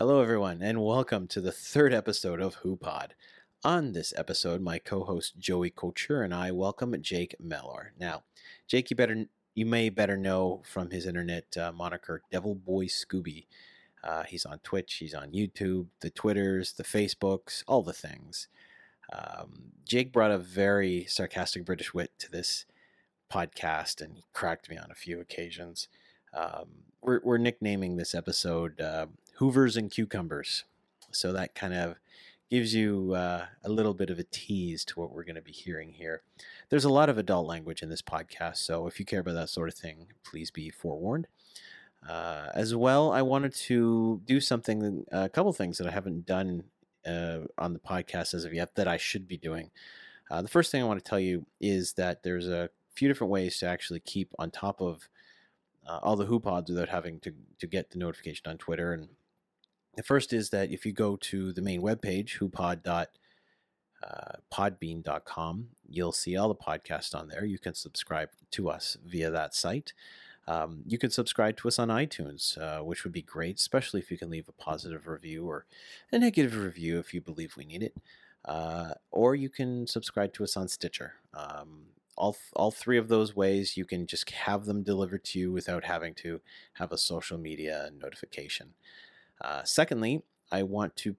Hello, everyone, and welcome to the third episode of HooPod. On this episode, my co-host Joey Couture and I welcome Jake Mellor. Now, Jake, you better you may better know from his internet uh, moniker Devil Boy Scooby. Uh, he's on Twitch, he's on YouTube, the Twitters, the Facebooks, all the things. Um, Jake brought a very sarcastic British wit to this podcast, and he cracked me on a few occasions. Um, we're, we're nicknaming this episode uh, Hoovers and Cucumbers. So that kind of gives you uh, a little bit of a tease to what we're going to be hearing here. There's a lot of adult language in this podcast, so if you care about that sort of thing, please be forewarned. Uh, as well, I wanted to do something, a couple things that I haven't done uh, on the podcast as of yet that I should be doing. Uh, the first thing I want to tell you is that there's a few different ways to actually keep on top of uh, all the HooPods without having to, to get the notification on Twitter. And the first is that if you go to the main webpage, hoopod.podbean.com, uh, you'll see all the podcasts on there. You can subscribe to us via that site. Um, you can subscribe to us on iTunes, uh, which would be great, especially if you can leave a positive review or a negative review if you believe we need it. Uh, or you can subscribe to us on Stitcher. Um, all, all three of those ways, you can just have them delivered to you without having to have a social media notification. Uh, secondly, I want to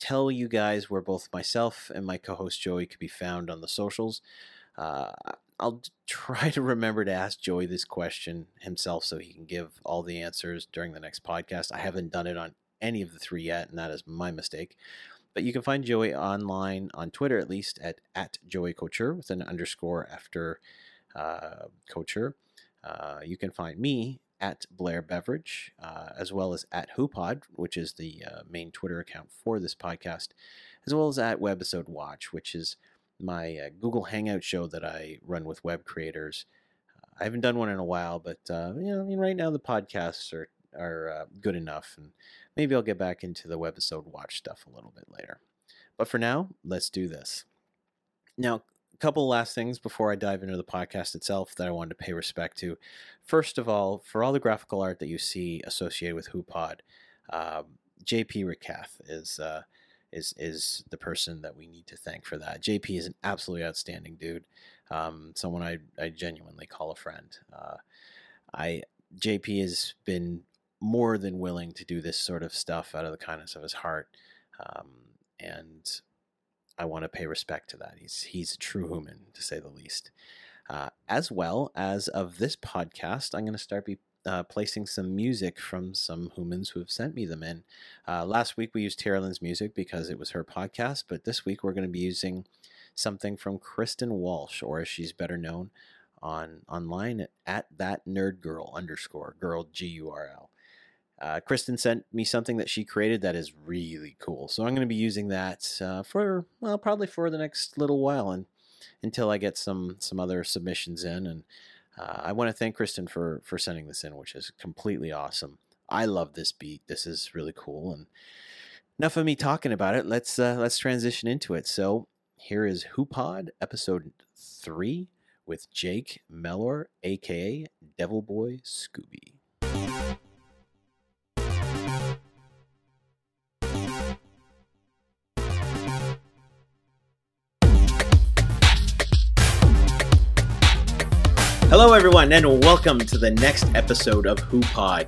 tell you guys where both myself and my co host Joey could be found on the socials. Uh, I'll try to remember to ask Joey this question himself so he can give all the answers during the next podcast. I haven't done it on any of the three yet, and that is my mistake. But you can find Joey online on Twitter, at least at, at Joey Couture with an underscore after uh, Couture. Uh, you can find me at Blair Beveridge, uh, as well as at HooPod, which is the uh, main Twitter account for this podcast, as well as at Webisode Watch, which is my uh, Google Hangout show that I run with web creators. I haven't done one in a while, but uh, you know, I mean, right now the podcasts are are uh, good enough, and maybe I'll get back into the Webisode Watch stuff a little bit later. But for now, let's do this. Now, couple last things before I dive into the podcast itself that I wanted to pay respect to. First of all, for all the graphical art that you see associated with HooPod, um, JP Rakath is uh, is is the person that we need to thank for that. JP is an absolutely outstanding dude, um, someone I I genuinely call a friend. Uh, I JP has been more than willing to do this sort of stuff out of the kindness of his heart, um, and I want to pay respect to that. He's he's a true human to say the least. Uh, as well as of this podcast, I'm going to start be uh, placing some music from some humans who have sent me them in. Uh, last week we used Tara Lynn's music because it was her podcast, but this week we're going to be using something from Kristen Walsh, or as she's better known on online at that nerd girl underscore girl G U R L. Uh, Kristen sent me something that she created that is really cool, so I'm going to be using that uh, for well, probably for the next little while, and until I get some some other submissions in and uh, I want to thank Kristen for for sending this in, which is completely awesome. I love this beat. This is really cool. And enough of me talking about it. Let's uh, let's transition into it. So here is HooPod episode three with Jake Mellor, aka Devil Boy Scooby. Hello, everyone, and welcome to the next episode of HooPod.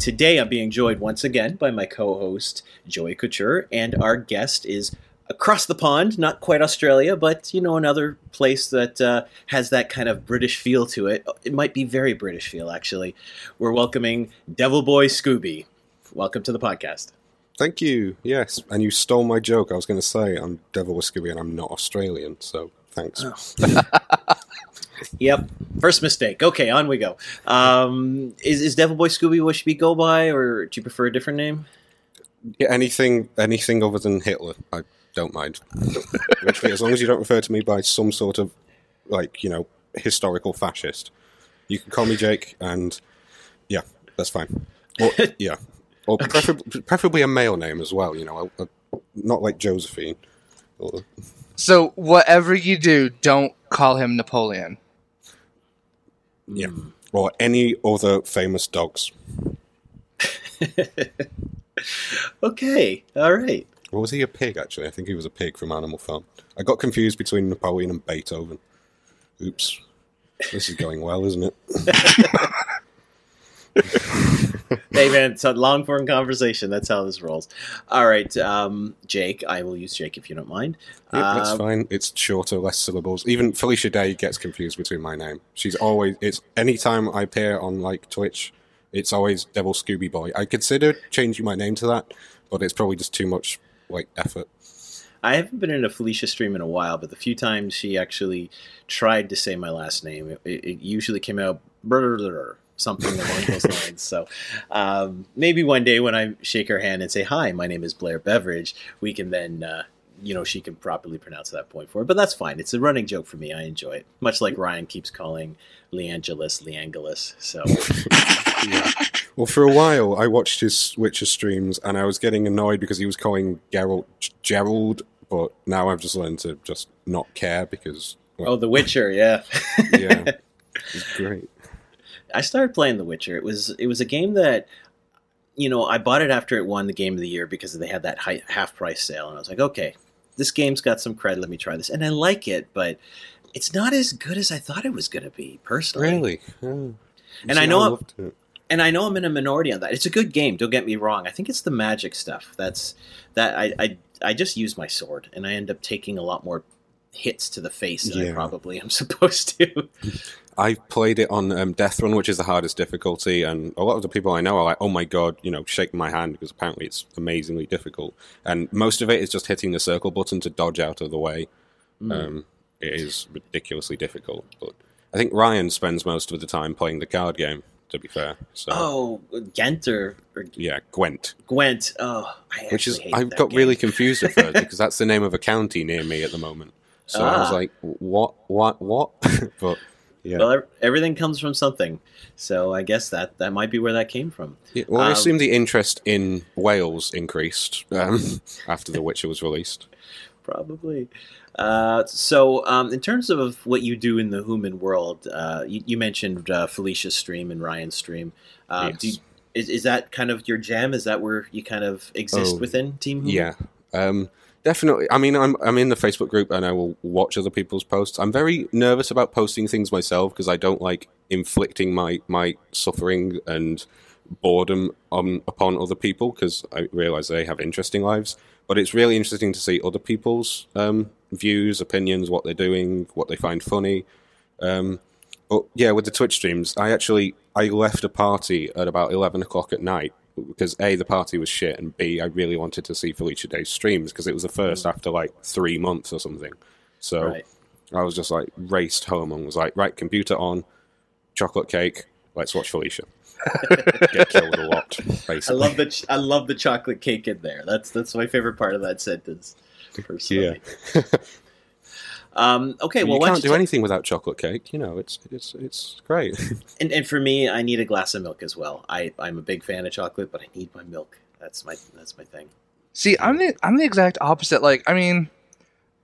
Today, I'm being joined once again by my co-host Joey Couture, and our guest is across the pond, not quite Australia, but you know another place that uh, has that kind of British feel to it. It might be very British feel, actually. We're welcoming Devil Boy Scooby. Welcome to the podcast. Thank you. Yes, and you stole my joke. I was going to say I'm Devil Boy Scooby, and I'm not Australian, so thanks. Oh. Yep. First mistake. Okay, on we go. Um, is is Devil Boy Scooby what should we go by, or do you prefer a different name? Yeah, anything anything other than Hitler, I don't mind. Literally, as long as you don't refer to me by some sort of like you know historical fascist, you can call me Jake, and yeah, that's fine. Or, yeah, or preferably, preferably a male name as well. You know, not like Josephine. So whatever you do, don't call him Napoleon. Yeah. Or any other famous dogs. Okay, all right. Or was he a pig, actually? I think he was a pig from Animal Farm. I got confused between Napoleon and Beethoven. Oops. This is going well, isn't it? hey man, it's a long form conversation. That's how this rolls. All right, um, Jake. I will use Jake if you don't mind. Yeah, that's Uh, fine. It's shorter, less syllables. Even Felicia Day gets confused between my name. She's always. It's anytime I appear on like Twitch, it's always Devil Scooby Boy. I considered changing my name to that, but it's probably just too much like effort. I haven't been in a Felicia stream in a while, but the few times she actually tried to say my last name, it, it usually came out brr, something along those lines. So um, maybe one day when I shake her hand and say, "Hi, my name is Blair Beveridge," we can then. Uh, you know, she can properly pronounce that point for it, but that's fine. It's a running joke for me. I enjoy it. Much like Ryan keeps calling Leangelis Leangelis. So, Well, for a while, I watched his Witcher streams, and I was getting annoyed because he was calling Geralt Gerald. But now I've just learned to just not care because, well, oh, The Witcher, yeah. yeah, it's great. I started playing The Witcher. It was it was a game that you know I bought it after it won the game of the year because they had that high, half price sale, and I was like, okay, this game's got some cred. Let me try this, and I like it, but it's not as good as I thought it was going to be personally. Really, Oh. And I know I'm- loved it. and I know I'm in a minority on that. It's a good game. Don't get me wrong. I think it's the magic stuff that's that I I, I just use my sword, and I end up taking a lot more hits to the face than I probably am supposed to. I played it on um, Death Run, which is the hardest difficulty, and a lot of the people I know are like, "Oh my god," you know, shaking my hand because apparently it's amazingly difficult. And most of it is just hitting the circle button to dodge out of the way. Mm. Um, it is ridiculously difficult, but I think Ryan spends most of the time playing the card game. To be fair, so oh, Gent or, or yeah, Gwent, Gwent. Oh, I which is I got game. really confused at first because that's the name of a county near me at the moment. So I was Ah. like, "What? What? What?" but yeah. Well, everything comes from something, so I guess that that might be where that came from. Yeah, well, I Um, assume the interest in Wales increased um, after The Witcher was released. Probably. Uh, so, um, in terms of what you do in the human world, uh, you, you mentioned uh, Felicia's stream and Ryan's stream. Uh, do you, is, is that kind of your jam? Is that where you kind of exist Oh, within Team Human? Yeah, um, definitely. I mean, I'm I'm in the Facebook group and I will watch other people's posts. I'm very nervous about posting things myself because I don't like inflicting my my suffering and boredom on upon other people because I realize they have interesting lives. But it's really interesting to see other people's um, views, opinions, what they're doing, what they find funny. Um, but yeah, with the Twitch streams, I actually I left a party at about eleven o'clock at night because a the party was shit and b I really wanted to see Felicia Day's streams because it was the first mm. after like three months or something. So Right. I was just like raced home and was like, right, computer on, chocolate cake, let's watch Felicia. Get killed a lot, basically. I love the ch- I love the chocolate cake in there. That's that's my favorite part of that sentence. Personally. Um, okay, well, you can't do you anything without chocolate cake. You know, it's it's it's great. And, and for me, I need a glass of milk as well. I, I'm a big fan of chocolate, but I need my milk. That's my that's my thing. See, I'm the I'm the exact opposite. Like, I mean,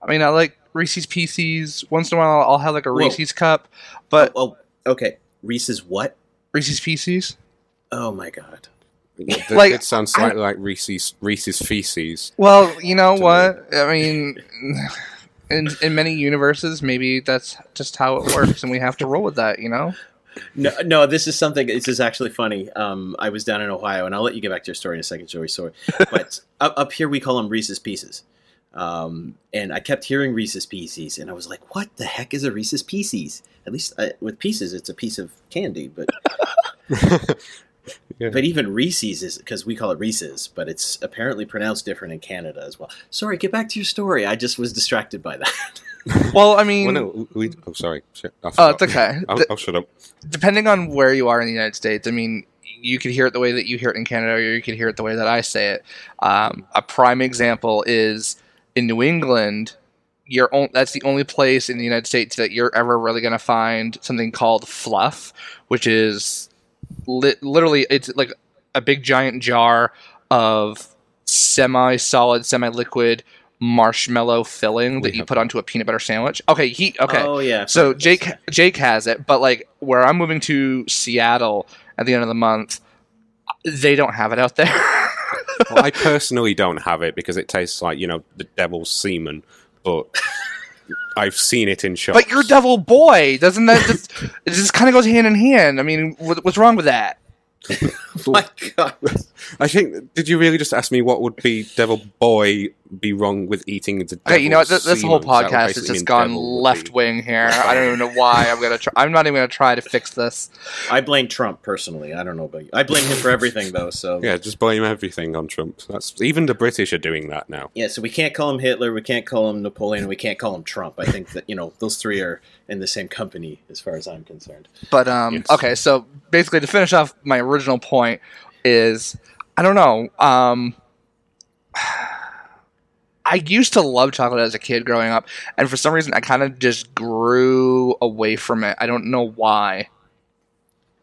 I mean, I like Reese's Pieces. Once in a while, I'll have like a Whoa. Reese's cup, but oh, oh, okay. Reese's what? Reese's Pieces. Oh my god. It, Like, it sounds I- slightly like Reese's Reese's feces. Well, you know To what? I mean, in in many universes, maybe that's just how it works, and we have to roll with that. You know? No, no. This is something. This is actually funny. Um, I was down in Ohio, and I'll let you get back to your story in a second, Joey. Sorry, but up, up here we call them Reese's Pieces. Um, and I kept hearing Reese's Pieces, and I was like, "What the heck is a Reese's Pieces?" At least uh, with pieces, it's a piece of candy, but Yeah. but even Reese's is because we call it Reese's, but it's apparently pronounced different in Canada as well. Sorry, get back to your story. I just was distracted by that. Well, I mean, Well, no, we, oh, sorry. Shit, I oh, it's okay. I'll, D- I'll shut up. depending on where you are in the United States, I mean, you could hear it the way that you hear it in Canada, or you could hear it the way that I say it. Um, a prime example is in New England. You're on, that's the only place in the United States that you're ever really going to find something called fluff, which is li- literally it's like a big giant jar of semi-solid, semi-liquid marshmallow filling that you put onto a peanut butter sandwich. Okay, he okay. Oh yeah. So Jake Jake has it, but like where I'm moving to Seattle at the end of the month, they don't have it out there. I personally don't have it because it tastes like you know the devil's semen, but I've seen it in shops. But you're Devil Boy, doesn't that just it just kind of goes hand in hand? I mean, what, what's wrong with that? My God. I think. Did you really just ask me what would be devil boy be wrong with eating the? Okay, you know what? This, this whole semen? That would podcast has just gone left wing here. I don't even know why. I'm gonna. Try, I'm not even gonna try to fix this. I blame Trump personally. I don't know about you. I blame him for everything though. So Yeah, just blame everything on Trump. That's even the British are doing that now. Yeah, so we can't call him Hitler, we can't call him Napoleon, we can't call him Trump. I think that you know those three are in the same company as far as I'm concerned. But um, Yes. okay, so basically to finish off my original point is I don't know. Um, I used to love chocolate as a kid growing up, and for some reason I kind of just grew away from it. I don't know why.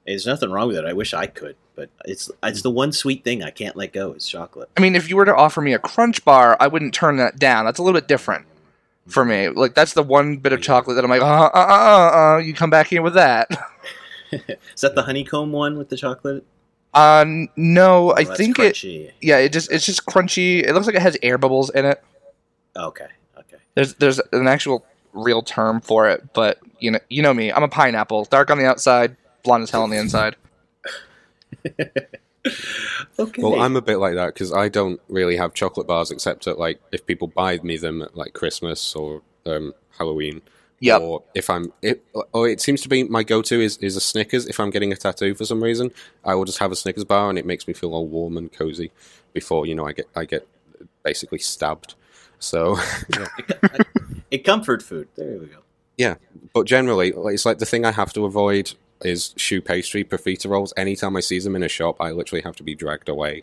There's nothing wrong with it. I wish I could, but it's it's the one sweet thing I can't let go is chocolate. I mean, if you were to offer me a Crunch bar, I wouldn't turn that down. That's a little bit different for me. Like that's the one bit of chocolate that I'm like, uh, uh, uh, uh, uh you come back here with that. Is that the honeycomb one with the chocolate? Uh, no, I Oh, think it. Yeah, it just it's just crunchy. It looks like it has air bubbles in it. Okay, okay. There's there's an actual real term for it, but you know you know me. I'm a pineapple, dark on the outside, blonde as hell on the inside. Okay. Well, I'm a bit like that because I don't really have chocolate bars except at like if people buy me them at like Christmas or um, Halloween. Yep. Or if I'm, it, or it seems to be my go-to is is a Snickers. If I'm getting a tattoo for some reason, I will just have a Snickers bar, and it makes me feel all warm and cozy before you know I get I get basically stabbed. So, a comfort food. There we go. yeah. But generally, it's like the thing I have to avoid is choux pastry, profiteroles. Anytime I see them in a shop, I literally have to be dragged away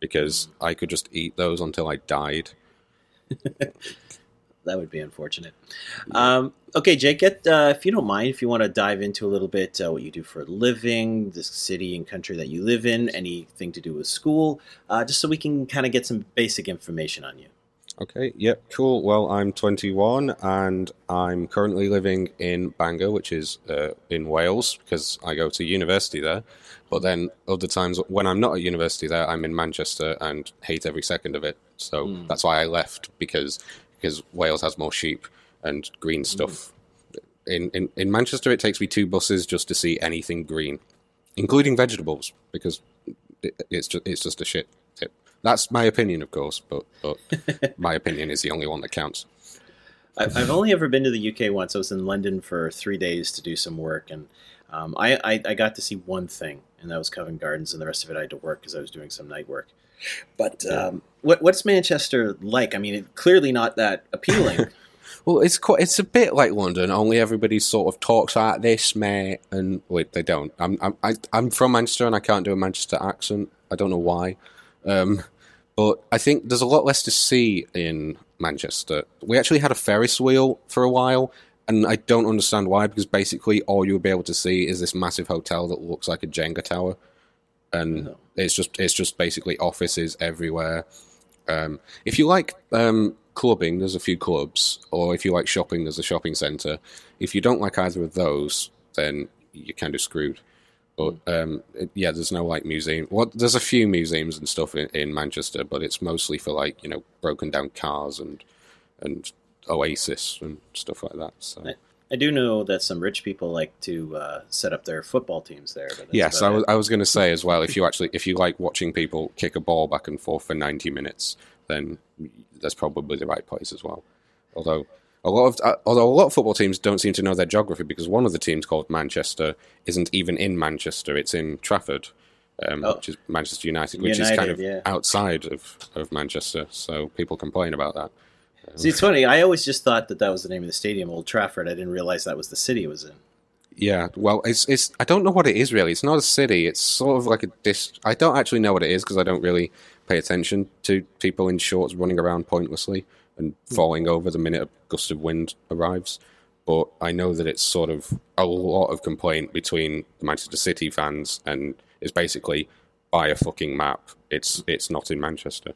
because I could just eat those until I died. That would be unfortunate. Um, okay, Jake, get, uh, if you don't mind, if you want to dive into a little bit uh, what you do for a living, the city and country that you live in, anything to do with school, uh, just so we can kind of get some basic information on you. Okay, yep, cool. Well, I'm 21 and I'm currently living in Bangor, which is uh, in Wales because I go to university there. But then other times when I'm not at university there, I'm in Manchester and hate every second of it. So Mm. that's why I left because because Wales has more sheep and green stuff. In, in in Manchester, it takes me two buses just to see anything green, including vegetables, because it, it's just it's just a shit. That's my opinion, of course, but but my opinion is the only one that counts. I- I've only ever been to the UK once. I was in London for three days to do some work, and um, I, I, I got to see one thing, and that was Covent Gardens, and the rest of it I had to work because I was doing some night work. But um, what, what's Manchester like? I mean, it, clearly not that appealing. Well, it's quite, it's a bit like London. Only everybody sort of talks like this, mate, and wait, they don't. I'm I'm I, I'm from Manchester and I can't do a Manchester accent. I don't know why, um, but I think there's a lot less to see in Manchester. We actually had a Ferris wheel for a while, and I don't understand why. Because basically, all you'll be able to see is this massive hotel that looks like a Jenga tower, and Oh. it's just it's just basically offices everywhere. Um, if you like um, clubbing, there's a few clubs, or if you like shopping, there's a shopping centre. If you don't like either of those, then you're kind of screwed. But um, it- yeah, there's no like museum. What there's a few museums and stuff in, in Manchester, but it's mostly for like you know broken down cars and and Oasis and stuff like that. So Right. I do know that some rich people like to uh, set up their football teams there. Yes, I was it. I was going to say as well. If you actually if you like watching people kick a ball back and forth for ninety minutes, then that's probably the right place as well. Although a lot of uh, although a lot of football teams don't seem to know their geography because one of the teams called Manchester isn't even in Manchester; it's in Trafford, um, Oh. which is Manchester United, which is kind of yeah. outside of, of Manchester. So people complain about that. See, it's funny. I always just thought that that was the name of the stadium, Old Trafford. I didn't realize that was the city it was in. Yeah, well, it's it's. I don't know what it is really. It's not a city. It's sort of like a dis. I don't actually know what it is because I don't really pay attention to people in shorts running around pointlessly and hmm. falling over the minute a gust of wind arrives. But I know that it's sort of a lot of complaint between the Manchester City fans, and it's basically buy a fucking map. It's it's not in Manchester.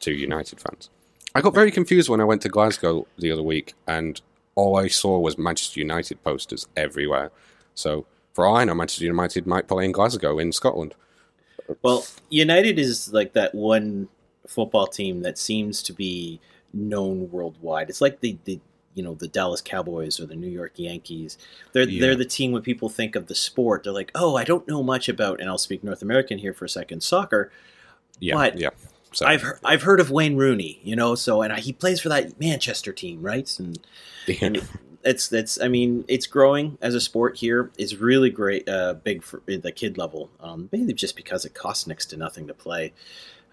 To United fans, I got very confused when I went to Glasgow the other week, and all I saw was Manchester United posters everywhere. So, for all I know, Manchester United might play in Glasgow in Scotland. Well, United is like that one football team that seems to be known worldwide. It's like the the you know the Dallas Cowboys or the New York Yankees. They're Yeah. they're the team when people think of the sport. They're like, oh, I don't know much about, and I'll speak North American here for a second. Soccer. Yeah, But yeah. So, I've heard, I've heard of Wayne Rooney, you know. So and he plays for that Manchester team, right? And yeah. and it's it's I mean it's growing as a sport here. It's really great, uh, big for the kid level. Um, mainly just because it costs next to nothing to play.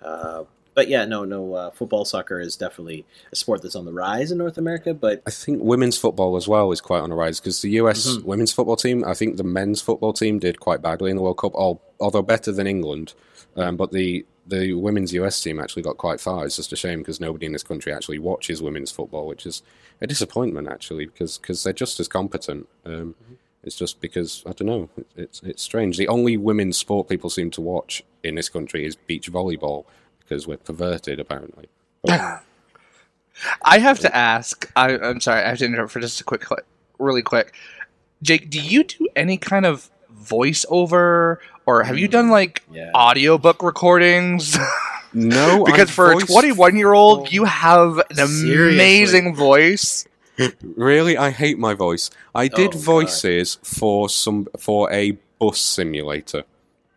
Uh, but yeah, no, no. Uh, football, soccer is definitely a sport that's on the rise in North America. But I think women's football as well is quite on the rise because the US Mhm. women's football team, I think the men's football team did quite badly in the World Cup, although better than England. Um, but the the women's US team actually got quite far. It's just a shame because nobody in this country actually watches women's football, which is a disappointment actually because cause they're just as competent. Um, It's just because I don't know. It's it's strange. The only women's sport people seem to watch in this country is beach volleyball because we're perverted apparently. But, I have to ask. I, I'm sorry. I have to interrupt for just a quick, quick, really quick. Jake, do you do any kind of voiceover, or have you done like yeah, audiobook recordings? no, because I'm for a 21 year old, you have an Seriously. amazing voice. Really, I hate my voice. I did Oh, God. voices for some for a bus simulator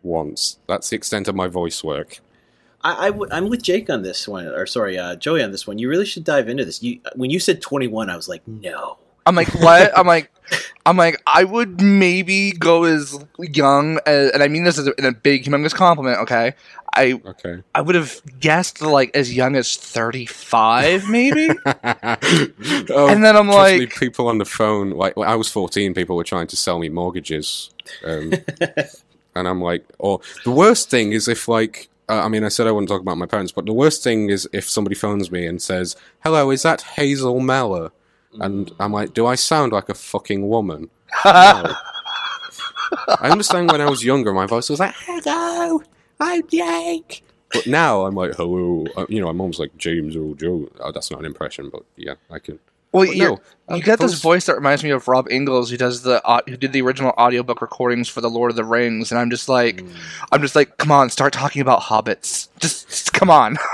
once. That's the extent of my voice work. I, I w- I'm with Jake on this one, or sorry, uh, Joey on this one. You really should dive into this. You when you said 21, I was like, no. I'm like, what? I'm like, I'm like, I would maybe go as young, as, and I mean this as a, in a big, humongous compliment. Okay, I Okay. I would have guessed like as young as 35, maybe. oh, and then I'm trust me, like, people on the phone. Like when I was fourteen, people were trying to sell me mortgages, um, and I'm like, or the worst thing is if like. Uh, I mean, I said I wouldn't talk about my parents, but the worst thing is if somebody phones me and says, "Hello, is that Hazel Mellor?" And I'm like, "Do I sound like a fucking woman?" No. I understand when I was younger, my voice was like, "Hello, I'm Jake," but now I'm like, "Hello," uh, you know, I'm almost like James Earl Jones. Oh, that's not an impression, but yeah, I can. Well, But you're, no, uh, you got this voice that reminds me of Rob Inglis, who does the au- who did the original audiobook recordings for the Lord of the Rings, and I'm just like, Mm. I'm just like, come on, start talking about hobbits. Just, just come on.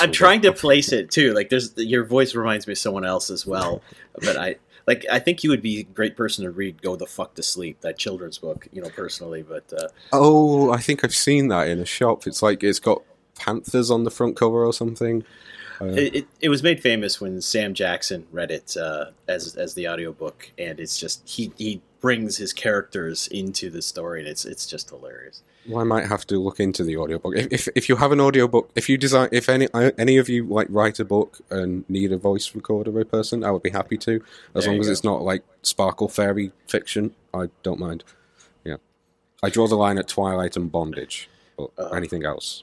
I'm trying to place it too. Like there's your voice reminds me of someone else as well. But I like I think you would be a great person to read "Go the Fuck to Sleep" that children's book. You know personally, but uh, Oh, I think I've seen that in a shop. It's like it's got panthers on the front cover or something. Uh, it, it, it was made famous when Sam Jackson read it uh, as as the audiobook, and it's just he he brings his characters into the story, and it's it's just hilarious. Well, I might have to look into the audiobook. If, if if you have an audiobook, if you design, if any any of you like write a book and need a voice recorder person, I would be happy to, as There long as go. it's not like sparkle fairy fiction. I don't mind. Yeah, I draw the line at Twilight and bondage, but Uh-huh. anything else.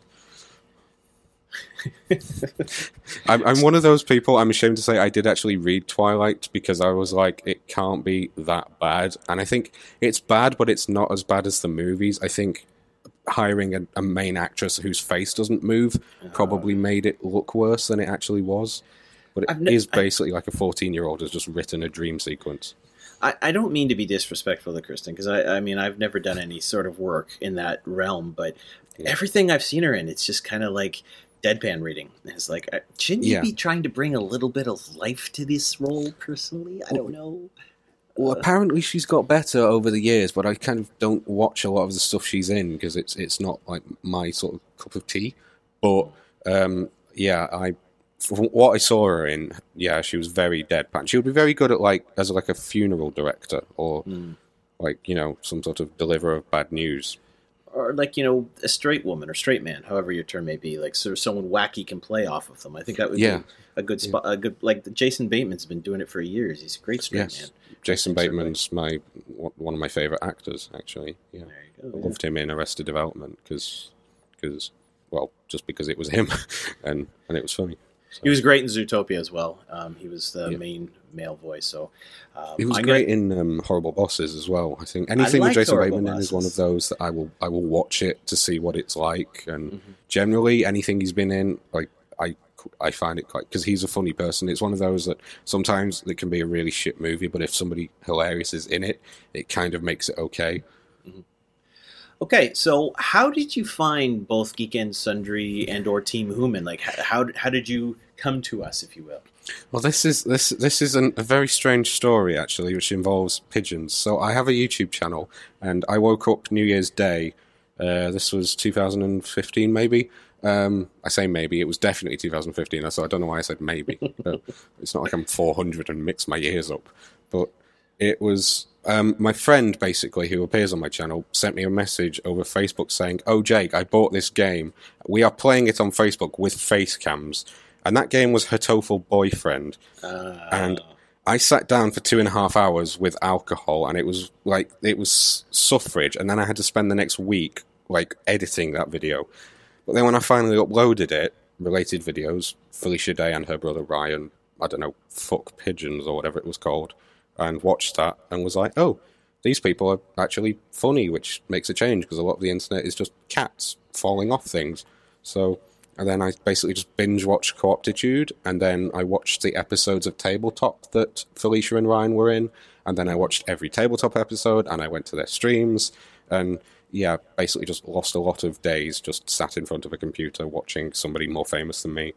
I'm, I'm one of those people. I'm ashamed to say I did actually read Twilight because I was like, it can't be that bad, and I think it's bad, but it's not as bad as the movies. I think hiring a, a main actress whose face doesn't move ah. probably made it look worse than it actually was. But it ne- is I- basically like a 14 year old has just written a dream sequence. I, I don't mean to be disrespectful to Kristen because I, I mean I've never done any sort of work in that realm, but Yeah. everything I've seen her in, it's just kind of like deadpan reading. It's like, shouldn't you Yeah. be trying to bring a little bit of life to this role? Personally, I don't know. Well, Uh, apparently she's got better over the years, but I kind of don't watch a lot of the stuff she's in because it's it's not like my sort of cup of tea. But um, yeah, I from what I saw her in, yeah, she was very deadpan. She would be very good at like as like a funeral director or Hmm. like you know some sort of deliverer of bad news. Or like you know a straight woman or straight man, however your term may be, like so someone wacky can play off of them. I think that would Yeah. be a good spot. A good like Jason Bateman's been doing it for years. He's a great straight Yes. man. Jason Certainly. Bateman's my one of my favorite actors actually. Yeah. There you I go. yeah. loved him in Arrested Development because because, well, just because it was him, and and it was funny. So. He was great in Zootopia as well. Um, he was the Yeah. main male voice. So um, He was I'm great Gonna, in um, Horrible Bosses as well. I think anything liked with Jason Bateman in is one of those that I will I will watch it to see what it's like. And Mhm. generally, anything he's been in, like I I find it quite because he's a funny person. It's one of those that sometimes it can be a really shit movie, but if somebody hilarious is in it, it kind of makes it okay. Okay, so how did you find both Geek and Sundry and or Team Human? Like, how how did you come to us, if you will? Well, this is this this is an, a very strange story actually, which involves pigeons. So I have a YouTube channel, and I woke up New Year's Day. Uh, this was 2015, maybe. Um, I say maybe. It was definitely 2015. So I don't know why I said maybe. it's not like I'm 400 and mix my years up. But it was um, my friend basically who appears on my channel sent me a message over Facebook saying, "Oh Jake, I bought this game. We are playing it on Facebook with face cams." And that game was Hatoful Boyfriend. Uh, And- I sat down for two and a half hours with alcohol, and it was like it was suffrage, and then I had to spend the next week like editing that video. But then when I finally uploaded it, related videos, Felicia Day and her brother Ryan, I don't know, fuck pigeons or whatever it was called, and watched that and was like, oh, these people are actually funny, which makes a change because a lot of the internet is just cats falling off things. So and then I basically just binge watched Co-Optitude, and then I watched the episodes of Tabletop that Felicia and Ryan were in, and then I watched every Tabletop episode, and I went to their streams, and yeah, basically just lost a lot of days just sat in front of a computer watching somebody more famous than me,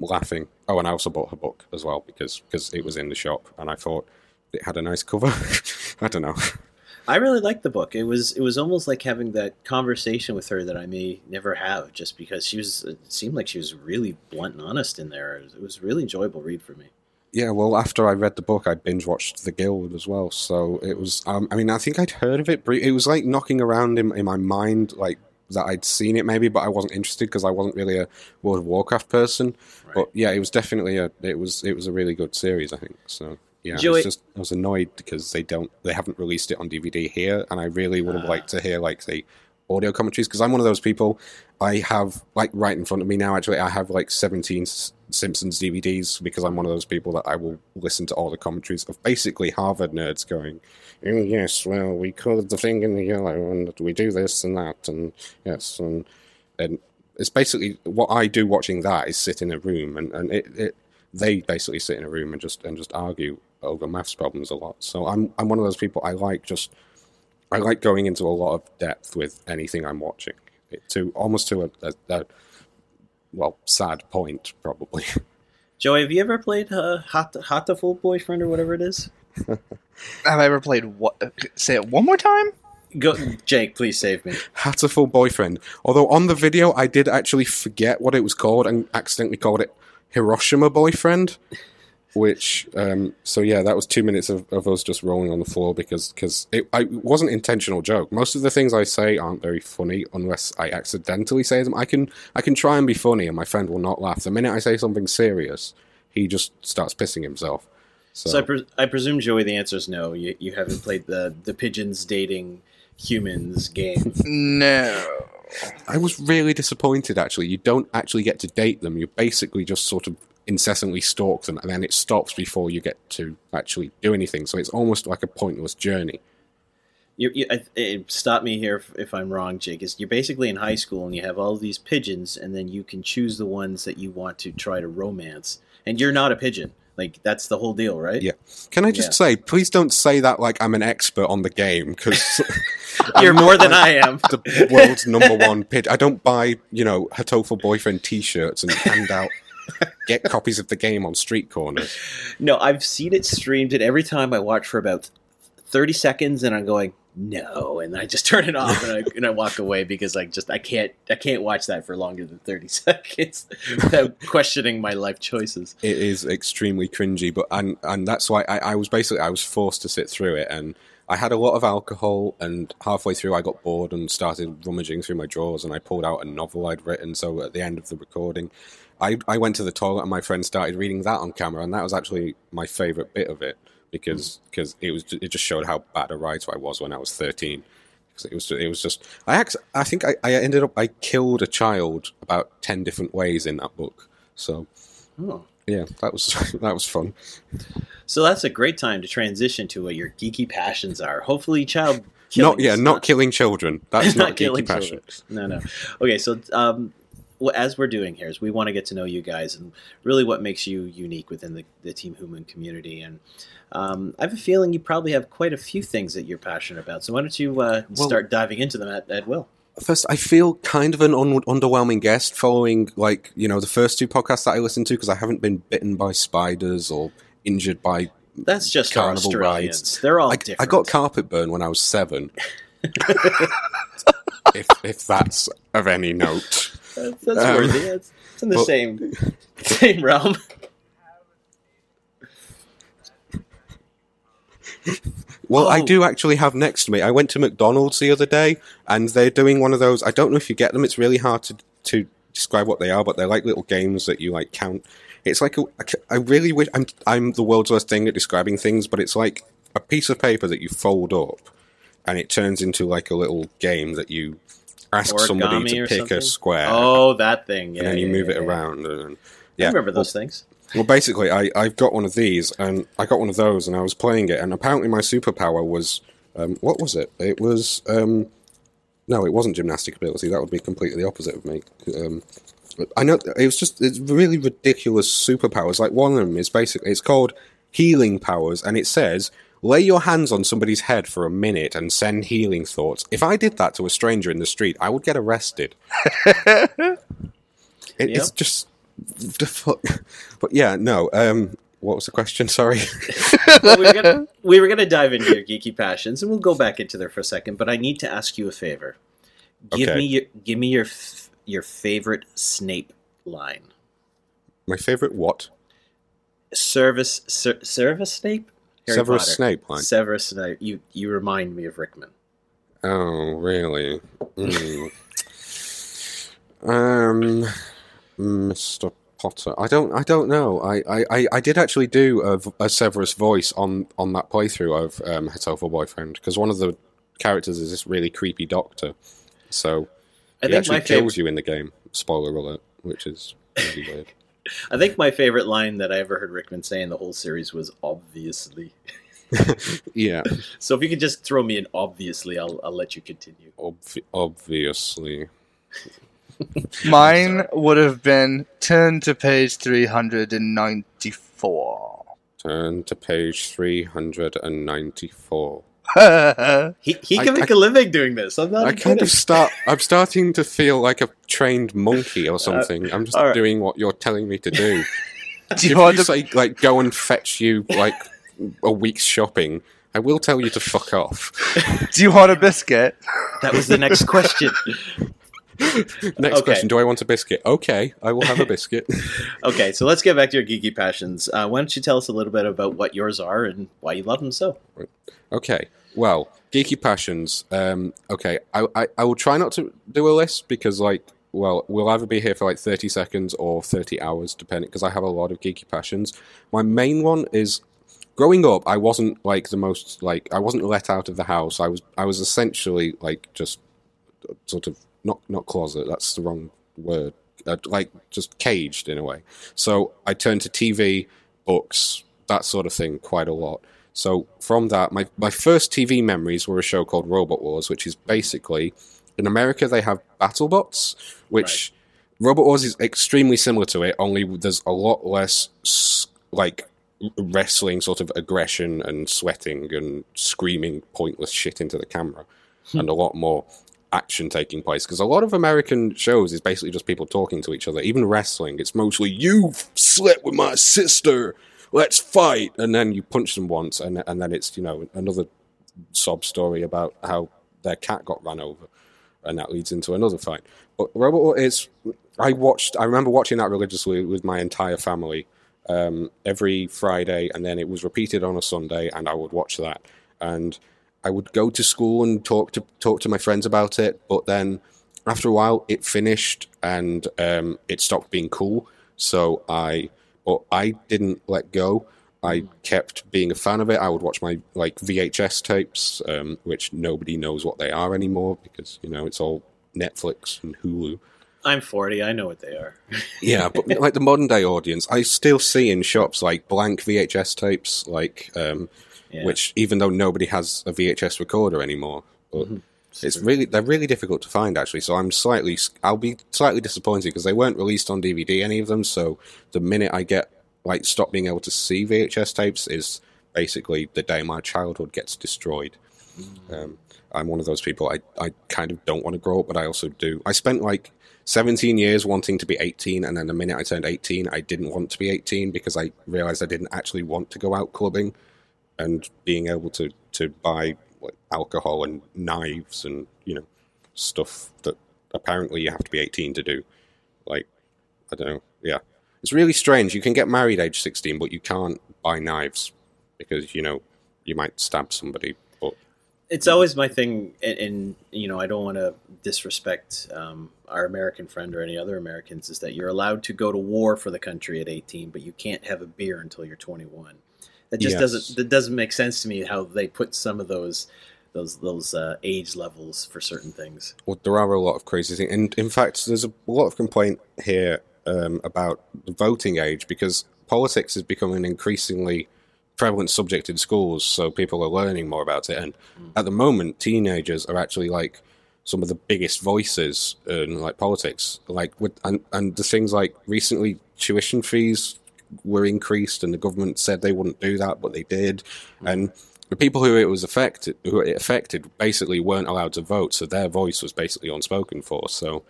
laughing. Oh, and I also bought her book as well because because it was in the shop, and I thought it had a nice cover. I don't know. I really liked the book. It was it was almost like having that conversation with her that I may never have, just because she was. It seemed like she was really blunt and honest in there. It was, it was a really enjoyable read for me. Yeah, well, after I read the book, I binge watched The Guild as well. So it was, um, I mean, I think I'd heard of it. It was like knocking around in, in my mind, like that I'd seen it maybe, but I wasn't interested because I wasn't really a World of Warcraft person. Right. But yeah, it was definitely a, it was, it was a really good series, I think. So yeah, I was just, I was annoyed because they don't, they haven't released it on DVD here, and I really would have Ah. liked to hear like the audio commentaries because I'm one of those people. I have like right in front of me now. Actually, I have like 17 S- Simpsons DVDs because I'm one of those people that I will listen to all the commentaries of basically Harvard nerds going, "Oh yes, well we colored the thing in the yellow and we do this and that and yes and and it's basically what I do watching that is sit in a room and and it, it they basically sit in a room and just and just argue over maths problems a lot. So I'm I'm one of those people I like just I like going into a lot of depth with anything I'm watching. It, to almost to a, a, a well sad point probably. Joey, have you ever played uh, Hot Hotaful Boyfriend or whatever it is? Have I ever played what? Say it one more time. Go, Jake, please save me. Hatoful boyfriend. Although on the video I did actually forget what it was called and accidentally called it Hiroshima boyfriend. Which, um, so yeah, that was two minutes of, of us just rolling on the floor because because it, I, it wasn't intentional joke. Most of the things I say aren't very funny unless I accidentally say them. I can I can try and be funny and my friend will not laugh. The minute I say something serious, he just starts pissing himself. So, So I, pres I presume, Joey, the answer is no. You, you haven't played the the pigeons dating humans game. No. I was really disappointed actually. You don't actually get to date them. You're basically just sort of incessantly stalk them and then it stops before you get to actually do anything. So it's almost like a pointless journey. You, you, I, stop me here if, if I'm wrong, Jake. Is you're basically in high school and you have all these pigeons, and then you can choose the ones that you want to try to romance. And you're not a pigeon. Like that's the whole deal, right? Yeah. Can I just Yeah. say, please don't say that like I'm an expert on the game because You're more than I am. the world's number one pitch. I don't buy, you know, Hatoful boyfriend T-shirts and hand out, get copies of the game on street corners. No, I've seen it streamed, and every time I watch for about thirty seconds, and I'm going no, and then I just turn it off and I, and I walk away because I just I can't I can't watch that for longer than thirty seconds without questioning my life choices. it is extremely cringy but and and that's why I, I was basically i was forced to sit through it and i had a lot of alcohol and halfway through i got bored and started rummaging through my drawers and i pulled out a novel i'd written so at the end of the recording i i went to the toilet and my friend started reading that on camera and that was actually my favorite bit of it because because it was it just showed how bad a writer i was when i was 13 because it was it was just I act, I think I, I ended up I killed a child about ten different ways in that book. So Oh. yeah, that was that was fun. So that's a great time to transition to what your geeky passions are. Hopefully, child. killing Not yeah, is not killing children. That's not, killing geeky passion. children. No, no. Okay, so um, as we're doing here is we want to get to know you guys and really what makes you unique within the, the Team Human community. And um, I have a feeling you probably have quite a few things that you're passionate about. So why don't you uh, Well- start diving into them at, at will? First, I feel kind of an un- underwhelming guest following, like, you know, the first two podcasts that I listened to because I haven't been bitten by spiders or injured by. That's just Carnival rides. They're all I, different. I got carpet burn when I was seven. if if that's of any note. That's, that's Um, worthy. It's, it's in the well- same same realm. Well, I Oh. do actually have next to me. I went to McDonald's the other day, and they're doing one of those. I don't know if you get them. It's really hard to to describe what they are, but they're like little games that you like count. It's like a, I really wish I'm I'm the world's worst thing at describing things, but it's like a piece of paper that you fold up, and it turns into like a little game that you ask somebody to pick something? a square, Oh, that thing. Yeah, and then you yeah, move yeah, it around. And, I yeah, remember well, those things. well, basically, I, I've got one of these, and I got one of those, and I was playing it, and apparently my superpower was, um, what was it? It was, um, no, it wasn't gymnastic ability. That would be completely the opposite of me. Um, I know it was just it's really ridiculous superpowers. Like one of them is basically it's called healing powers, and it says lay your hands on somebody's head for a minute and send healing thoughts. If I did that to a stranger in the street, I would get arrested. It, It's just the fuck. But yeah, no. Um, what was the question? Sorry. well, we, were gonna, we were gonna dive into your geeky passions, and we'll go back into there for a second. But I need to ask you a favor. Give Okay. me your give me your f- your favorite Snape line. My favorite what? Service ser- Service Snape. Harry Severus Potter. Snape line. Severus Snape. You you remind me of Rickman. Oh, really? Mm. um, Mr. Potter. I don't. I don't know. I, I, I, did actually do a Severus voice on on that playthrough of um, His Boyfriend because one of the characters is this really creepy doctor. So I he think actually kills favorite. you in the game. Spoiler alert, which is really weird. I think my favorite line that I ever heard Rickman say in the whole series was obviously. yeah. So if you could just throw me in obviously, I'll, I'll let you continue. Obvi- obviously. Mine would have been turn to page 394. Turn to page 394 he he can I, make I, a living doing this. I'm not. I kind of start. I'm starting to feel like a trained monkey or uh, something. Uh, I'm just right. doing what you're telling me to do. do you want you say like go and fetch you like a week's shopping, I will tell you to fuck off. Do you want a biscuit? That was the next question. Next Okay. question: Do I want a biscuit? Okay, I will have a biscuit. Okay, so let's get back to your geeky passions. Uh, why don't you tell us a little bit about what yours are and why you love them so? Okay. Well, geeky passions. Um, okay, I, I I will try not to do a list because like. Well, we'll either be here for like 30 seconds or 30 hours, depending, because I have a lot of geeky passions. My main one is growing up, I wasn't like the most, like, I wasn't let out of the house. I was, I was essentially like just sort of, not, not closet, that's the wrong word, uh, like just caged in a way. So I turned to TV, books, that sort of thing quite a lot. So from that, my, my first TV memories were a show called Robot Wars, which is basically in America they have BattleBots, which Robot Wars is extremely similar to it. Only there's a lot less like wrestling sort of aggression and sweating and screaming pointless shit into the camera, and a lot more action taking place. Because a lot of American shows is basically just people talking to each other. Even wrestling, it's mostly you slept with my sister. Let's fight, and then you punch them once, and and then it's you know another sob story about how their cat got run over, and that leads into another fight. But Robot is I watched. I remember watching that religiously with my entire family um, every Friday, and then it was repeated on a Sunday, and I would watch that. And I would go to school and talk to talk to my friends about it. But then after a while, it finished, and um, it stopped being cool. So I, but I didn't let go. I kept being a fan of it. I would watch my like VHS tapes, um, which nobody knows what they are anymore because you know it's all Netflix and Hulu. I'm 40. I know what they are. Yeah, but like the modern day audience, I still see in shops like blank VHS tapes, like um, Yeah. which even though nobody has a VHS recorder anymore, but Mhm. Yes, It's really they're really difficult to find actually. So I'm slightly I'll be slightly disappointed because they weren't released on DVD any of them. So the minute I get like stop being able to see VHS tapes is basically the day my childhood gets destroyed. Um, I'm one of those people. I I kind of don't want to grow up, but I also do. I spent like 17 years wanting to be 18, and then the minute I turned 18, I didn't want to be 18 because I realized I didn't actually want to go out clubbing and being able to to buy alcohol and knives and you know stuff that apparently you have to be 18 to do. Like I don't know. Yeah, it's really strange. You can get married age 16, but you can't buy knives because you know you might stab somebody. It's always my thing, and, and you know, I don't want to disrespect um, our American friend or any other Americans. Is that you're allowed to go to war for the country at 18, but you can't have a beer until you're 21. That just Yes. doesn't that doesn't make sense to me. How they put some of those those those uh, age levels for certain things. well, there are a lot of crazy things, and in fact, there's a lot of complaint here um, about the voting age because politics is becoming increasingly prevalent subject in schools, so people are learning more about it. And at the moment, teenagers are actually like some of the biggest voices in like politics. Like with and and the things like recently tuition fees were increased, and the government said they wouldn't do that, but they did. Mm-hmm. And the people who it was affected, who it affected, basically weren't allowed to vote, so their voice was basically unspoken for. So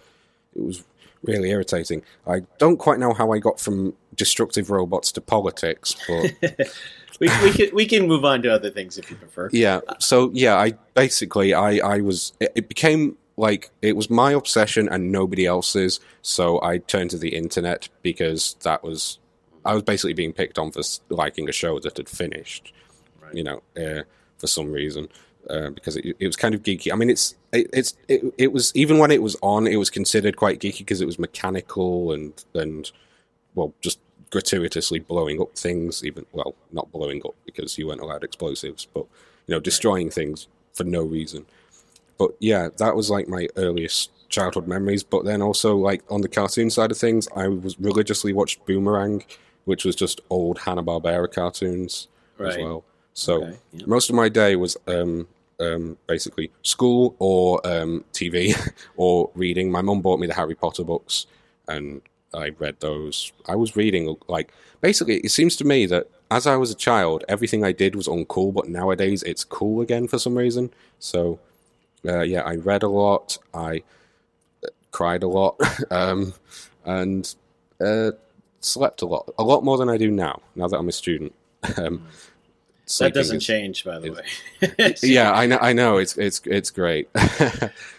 it was really irritating. I don't quite know how I got from destructive robots to politics, but we, we can we can move on to other things if you prefer. yeah. So yeah, I basically I I was it, it became like it was my obsession and nobody else's. So I turned to the internet because that was I was basically being picked on for liking a show that had finished. Right. You know, uh, for some reason. Uh, because it, it was kind of geeky. I mean, it's it, it's it, it was even when it was on, it was considered quite geeky because it was mechanical and and well, just gratuitously blowing up things. Even well, not blowing up because you weren't allowed explosives, but you know, destroying things for no reason. But yeah, that was like my earliest childhood memories. But then also like on the cartoon side of things, I was religiously watched Boomerang, which was just old Hanna Barbera cartoons as well. So Okay, yeah. most of my day was um, um, basically school or um, TV or reading. My mum bought me the Harry Potter books, and I read those. I was reading like basically. It seems to me that as I was a child, everything I did was uncool, but nowadays it's cool again for some reason. So uh, yeah, I read a lot. I uh, cried a lot, um, and uh, slept a lot. A lot more than I do now. Now that I'm a student. um, That doesn't is- change, by the way. yeah, I know. I know. It's it's it's great.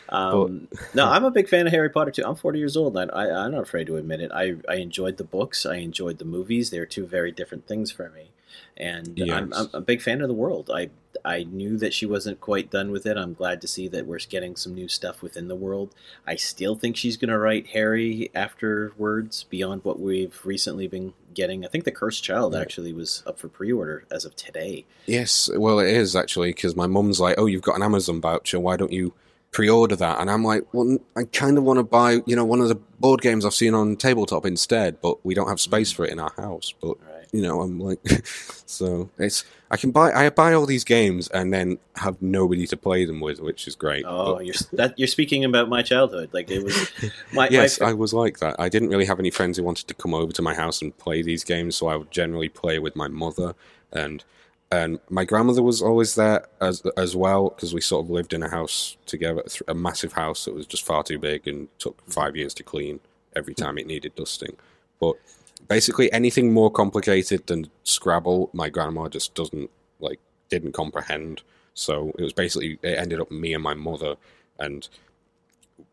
Um, no, I'm a big fan of Harry Potter too. I'm 40 years old. And I, I, I'm not afraid to admit it. I, I enjoyed the books. I enjoyed the movies. They're two very different things for me. And I'm, I'm a big fan of the world. I I knew that she wasn't quite done with it. I'm glad to see that we're getting some new stuff within the world. I still think she's going to write Harry afterwards beyond what we've recently been getting. I think The Cursed Child actually was up for pre-order as of today. yes, well, it is actually because my mum's like, "Oh, you've got an Amazon voucher. Why don't you pre-order that?" And I'm like, "Well, I kind of want to buy, you know, one of the board games I've seen on tabletop instead, but we don't have space for it in our house." But Right. you know, I'm like, so it's I can buy I buy all these games and then have nobody to play them with, which is great. Oh, But- you're that you're speaking about my childhood. Like it was my yes, my, I was like that. I didn't really have any friends who wanted to come over to my house and play these games, so I would generally play with my mother and and my grandmother was always there as as well because we sort of lived in a house together, a massive house that was just far too big and took five years to clean every time it needed dusting. But basically, anything more complicated than Scrabble, my grandma just doesn't like didn't comprehend. So it was basically it ended up me and my mother and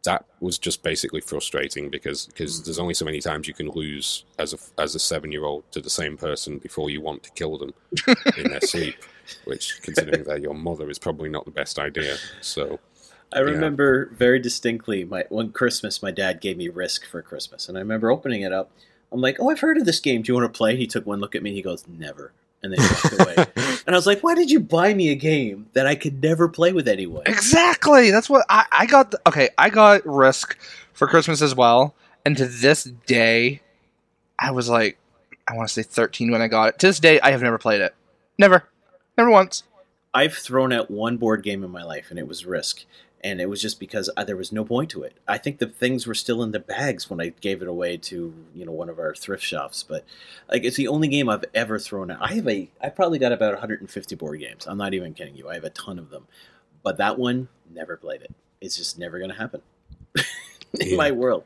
that was just basically frustrating because because mm. there's only so many times you can lose as a as a seven year old to the same person before you want to kill them in their sleep, which considering they're your mother is probably not the best idea. So I remember very distinctly my one Christmas my dad gave me Risk for Christmas, and I remember opening it up. I'm like, "Oh, I've heard of this game. Do you want to play?" He took one look at me. and He goes, "Never," and then he walked away. And I was like, "Why did you buy me a game that I could never play with anyone?" Exactly. That's what I, I got. Okay, I got Risk for Christmas as well, and to this day, I was like, I want to say 13 when I got it. To this day, I have never played it. Never, never once. I've thrown out one board game in my life, and it was Risk. And it was just because uh, there was no point to it. I think the things were still in the bags when I gave it away to you know one of our thrift shops, but like it's the only game I've ever thrown out. I have a I probably got about 150 board games. I'm not even kidding you. I have a ton of them, but that one never played it. It's just never going to happen in Yeah. my world.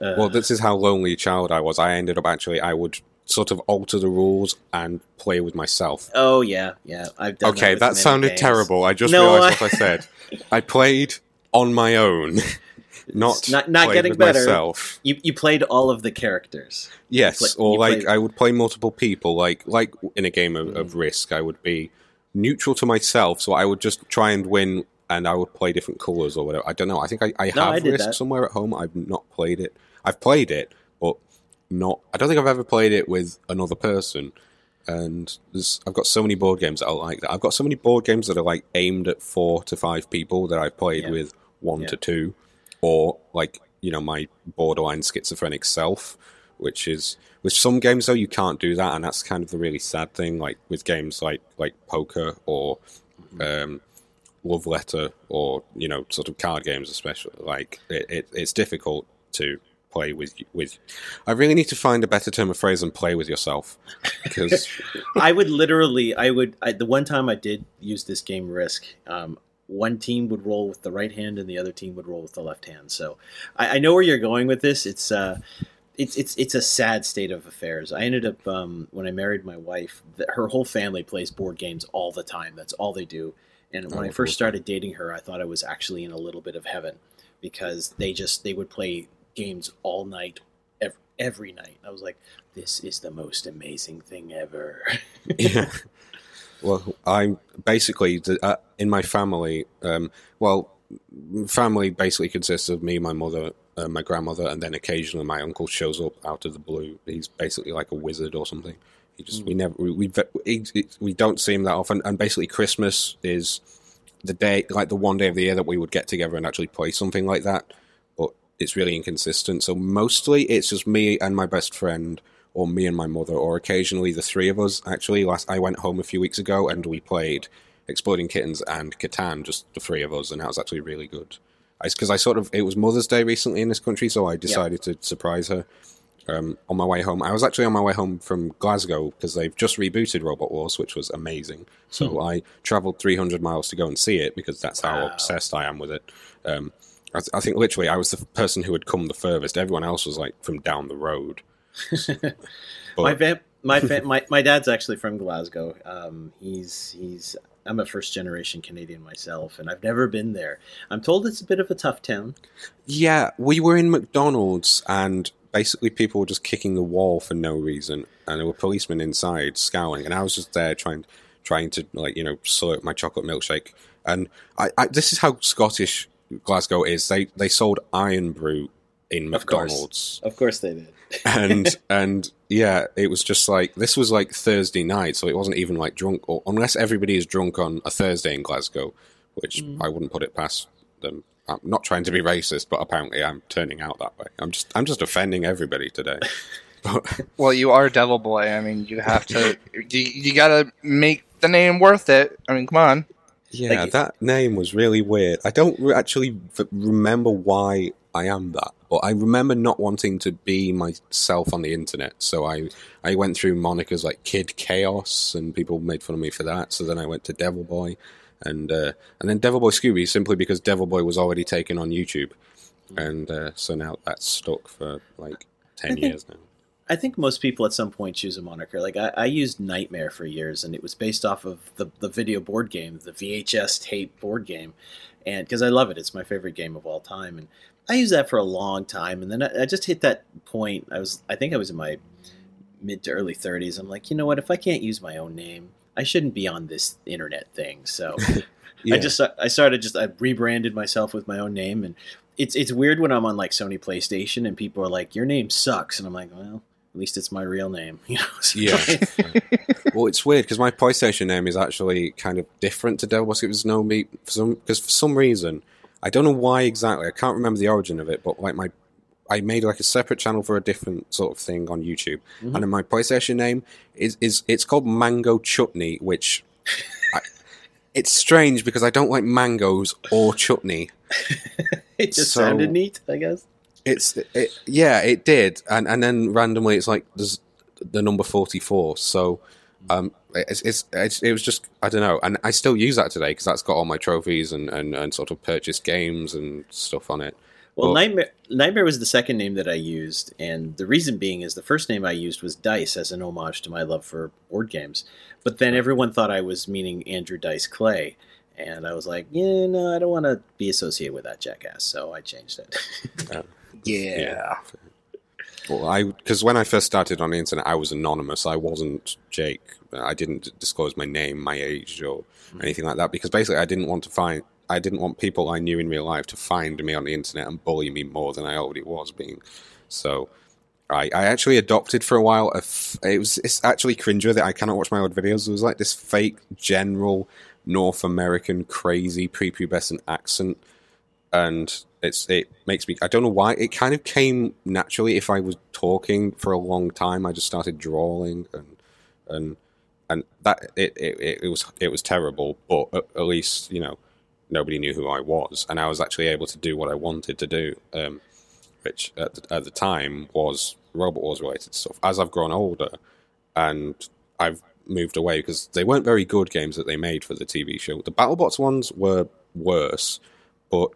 Uh, Well, this is how lonely a child I was. I ended up actually, I would sort of alter the rules and play with myself. oh yeah, yeah. I've done Okay, with that sounded games. terrible. I just No, realized I- what I said. I played on my own, not not- not getting better. myself. You you played all of the characters. Yes, play- or like played- I would play multiple people. Like like in a game of, of Mm. Risk, I would be neutral to myself, so I would just try and win, and I would play different colors or whatever. I don't know. I think I, I No, have I Risk that. somewhere at home. I've not played it. I've played it, but not. I don't think I've ever played it with another person. And there's, I've got so many board games that I like that. I've got so many board games that are like aimed at four to five people that I've played Yeah. with one Yeah. to two, or like you know my borderline schizophrenic self, which is with some games though you can't do that, and that's kind of the really sad thing. Like with games like like poker or um, love letter or you know sort of card games, especially like it, it, it's difficult to play with with. I really need to find a better term of phrase than play with yourself because I would literally, I would. I, the one time I did use this game Risk, um, one team would roll with the right hand and the other team would roll with the left hand. So I, I know where you're going with this. It's uh, it's it's it's a sad state of affairs. I ended up um, when I married my wife, th- her whole family plays board games all the time. That's all they do. And when Oh, I first started dating her, I thought I was actually in a little bit of heaven because they just they would play games all night, every, every night. I was like, this is the most amazing thing ever. yeah. Well, I'm basically uh, in my family. Um, well, family basically consists of me, my mother, uh, my grandmother, and then occasionally my uncle shows up out of the blue. He's basically like a wizard or something. He just we never we we, he- we don't see him that often. And basically, Christmas is the day, like the one day of the year that we would get together and actually play something like that. It's really inconsistent. So mostly it's just me and my best friend, or me and my mother, or occasionally the three of us. Actually, last I went home a few weeks ago and we played Exploding Kittens and Catan, just the three of us, and that was actually really good. Because I sort of it was Mother's Day recently in this country, so I decided to surprise her. Um, on my way home, I was actually on my way home from Glasgow because they've just rebooted Robot Wars, which was amazing. So I travelled 300 miles to go and see it because that's how Wow. obsessed I am with it. Um, I, th- I think literally I was the person who had come the furthest. Everyone else was like from down the road. my But- my, fam- my my dad's actually from Glasgow. Um, he's he's I'm a first generation Canadian myself, and I've never been there. I'm told it's a bit of a tough town. Yeah, we were in McDonald's and basically people were just kicking the wall for no reason, and there were policemen inside scowling, and I was just there trying trying to like you know slurp my chocolate milkshake. And I, I this is how Scottish Glasgow is. They they sold Irn-Bru in Of course. McDonald's. Of course they did. and and yeah, it was just like this was like Thursday night, so it wasn't even like drunk, or unless everybody is drunk on a Thursday in Glasgow, which mm. I wouldn't put it past them. I'm not trying to be racist, but apparently I'm turning out that way. I'm just I'm just offending everybody today. But Well, you are Devil Boy. I mean, you have to. you, you got to make the name worth it. I mean, come on. Yeah, Like- that name was really weird. I don't re- actually f- remember why I am that, but I remember not wanting to be myself on the internet. So I I went through monikers like Kid Chaos, and people made fun of me for that. So then I went to Devil Boy, and uh, and then Devil Boy Scooby simply because Devil Boy was already taken on YouTube, and uh, so now that's stuck for like ten think- years now. I think most people at some point choose a moniker. Like I, I used Nightmare for years, and it was based off of the the video board game, the VHS tape board game, and because I love it, it's my favorite game of all time. And I used that for a long time, and then I, I just hit that point. I was, I think I was in my mid to early thirties. I'm like, you know what? If I can't use my own name, I shouldn't be on this internet thing. So Yeah. I just I started just I rebranded myself with my own name, and it's it's weird when I'm on like Sony PlayStation and people are like, "Your name sucks," and I'm like, "Well, at least it's my real name," you know. So- Yeah. well, it's weird because my PlayStation name is actually kind of different to Devil Boy. It was no me for some because for some reason I don't know why exactly. I can't remember the origin of it, but like my I made like a separate channel for a different sort of thing on YouTube, Mhm. and then my PlayStation name is is it's called Mango Chutney, which. I, it's strange because I don't like mangoes or chutney. it just So- sounded neat, I guess. It's it, yeah, it did, and and then randomly it's like there's the number forty four. So um, it's, it's it's it was just I don't know, and I still use that today because that's got all my trophies and, and and sort of purchased games and stuff on it. Well, Well- Nightmare Nightmare was the second name that I used, and the reason being is the first name I used was Dice as an homage to my love for board games. But then everyone thought I was meaning Andrew Dice Clay, and I was like, yeah, no, I don't want to be associated with that jackass, so I changed it. Uh, yeah. Well, I because when I first started on the internet, I was anonymous. I wasn't Jake. I didn't disclose my name, my age, or mm. anything like that because basically I didn't want to find. I didn't want people I knew in real life to find me on the internet and bully me more than I already was being. So, I, I actually adopted for a while. A f- it was it's actually cringer that I cannot watch my old videos. It was like this fake general North American crazy prepubescent accent. And it's it makes me I don't know why it kind of came naturally. If I was talking for a long time I just started drawing and and and that it it, it was it was terrible. But at, at least you know nobody knew who I was. And I was actually able to do what I wanted to do um, which at the, at the time was Robot Wars related stuff. As I've grown older and I've moved away because they weren't very good games that they made for the TV show the BattleBots ones were worse but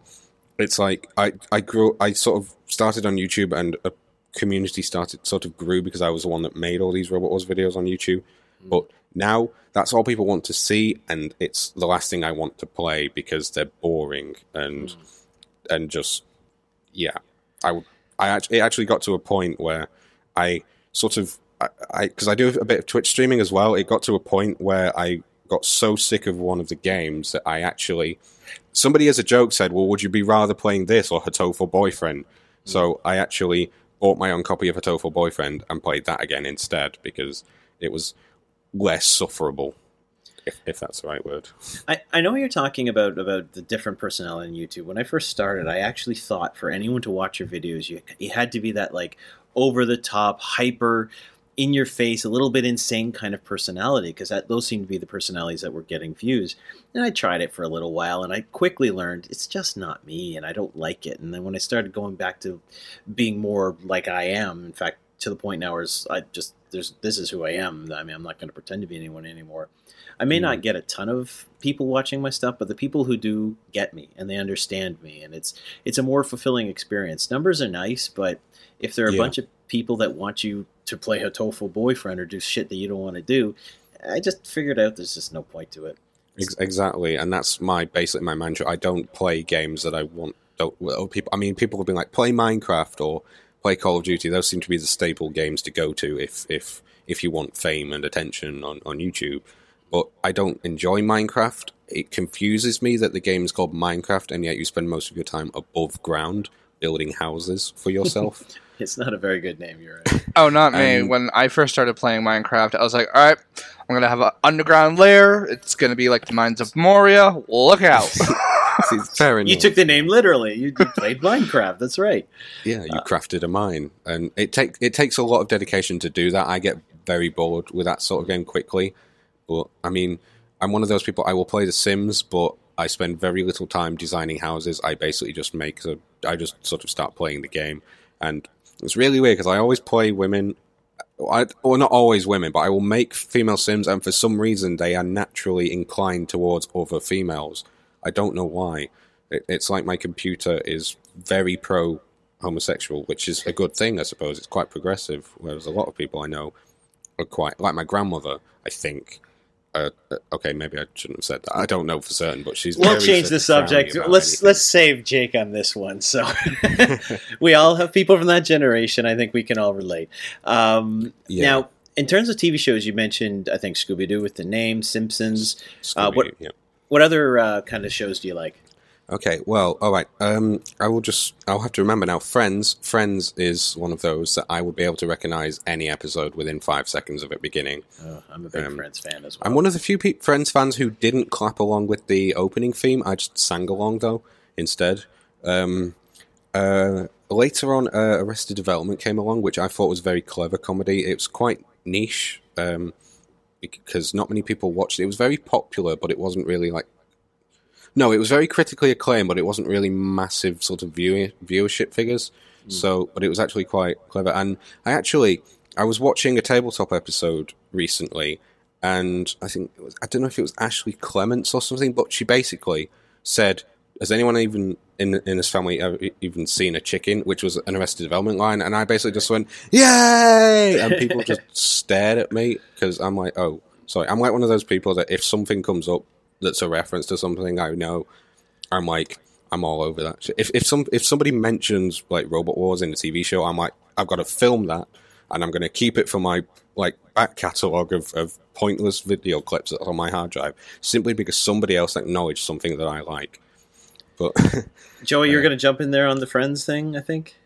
it's like I, I grew I sort of started on YouTube and a community started sort of grew because I was the one that made all these Robot Wars videos on YouTube. Mm. But now that's all people want to see and it's the last thing I want to play because they're boring and mm. and just yeah. I would I actually it actually got to a point where I sort of I because I, do a bit of Twitch streaming as well. It got to a point where I got so sick of one of the games that I actually somebody as a joke said, "Well, would you be rather playing this or Hatoful Boyfriend?" Mm. So I actually bought my own copy of Hatoful Boyfriend and played that again instead because it was less sufferable, if, if that's the right word. I, I know you're talking about about the different personnel in YouTube. When I first started, I actually thought for anyone to watch your videos, you you had to be that like over the top, hyper, in your face, a little bit insane kind of personality because those seem to be the personalities that were getting views. And I tried it for a little while, and I quickly learned it's just not me, and I don't like it. And then when I started going back to being more like I am, in fact, to the point now where I just there's this is who I am. I mean, I'm not going to pretend to be anyone anymore. I may Mm. not get a ton of people watching my stuff, but the people who do get me and they understand me, and it's it's a more fulfilling experience. Numbers are nice, but if there are a Yeah. bunch of people that want you to play a boyfriend or do shit that you don't want to do, I just figured out there's just no point to it. Exactly, and that's my basically my mantra. I don't play games that I want. Don't well, people. I mean, people have been like play Minecraft or play Call of Duty. Those seem to be the staple games to go to if if if you want fame and attention on on YouTube. But I don't enjoy Minecraft. It confuses me that the game is called Minecraft, and yet you spend most of your time above ground building houses for yourself. It's not a very good name. You're right. Oh, not me. Um, when I first started playing Minecraft, I was like, all right, I'm going to have an underground lair. It's going to be like the Mines of Moria. Look out. See, fair enough. you took the name literally. You, you played Minecraft. That's right. Yeah, you crafted a mine, and it take it takes a lot of dedication to do that. I get very bored with that sort of game quickly, but I mean, I'm one of those people. I will play The Sims, but I spend very little time designing houses. I basically just make the. I just sort of start playing the game, and it's really weird because I always play women. I, or not always women, but I will make female Sims, and for some reason they are naturally inclined towards other females. I don't know why. It, it's like my computer is very pro homosexual, which is a good thing, I suppose. It's quite progressive, whereas a lot of people I know are quite like my grandmother. I think. Uh, uh, okay, maybe I shouldn't have said that. I don't know for certain, but she's. We'll change the subject. Let's anything. let's save Jake on this one. So we all have people from that generation. I think we can all relate. Um, Yeah. Now, in terms of TV shows, you mentioned I think Scooby Doo with the name Simpsons. uh, what- yeah. What other uh, kind of shows do you like? Okay, well, all right. Um, I will just. I'll have to remember now. Friends. Friends is one of those that I would be able to recognize any episode within five seconds of it beginning. Oh, I'm a big Um, Friends fan as well. I'm one of the few pe- Friends fans who didn't clap along with the opening theme. I just sang along though instead. Um, uh, later on, uh, Arrested Development came along, which I thought was very clever comedy. It was quite niche. Um, because not many people watched it. It was very popular, but it wasn't really like. No, it was very critically acclaimed, but it wasn't really massive sort of view, viewership figures. Hmm. So, but it was actually quite clever. And I actually, I was watching a tabletop episode recently, and I think it was, I don't know if it was Ashley Clements or something, but she basically said, "Has anyone even in in this family ever even seen a chicken?" Which was an Arrested Development line, and I basically just went, "Yay!" and people just stared at me because I'm like, "Oh, sorry." I'm like one of those people that if something comes up that's a reference to something I know, I'm like. I'm all over that. If if some if somebody mentions like Robot Wars in a TV show, I'm like, I've got to film that, and I'm going to keep it for my like back catalogue of, of pointless video clips that's on my hard drive, simply because somebody else acknowledged something that I like. But Joey, you're uh, going to jump in there on the Friends thing, I think.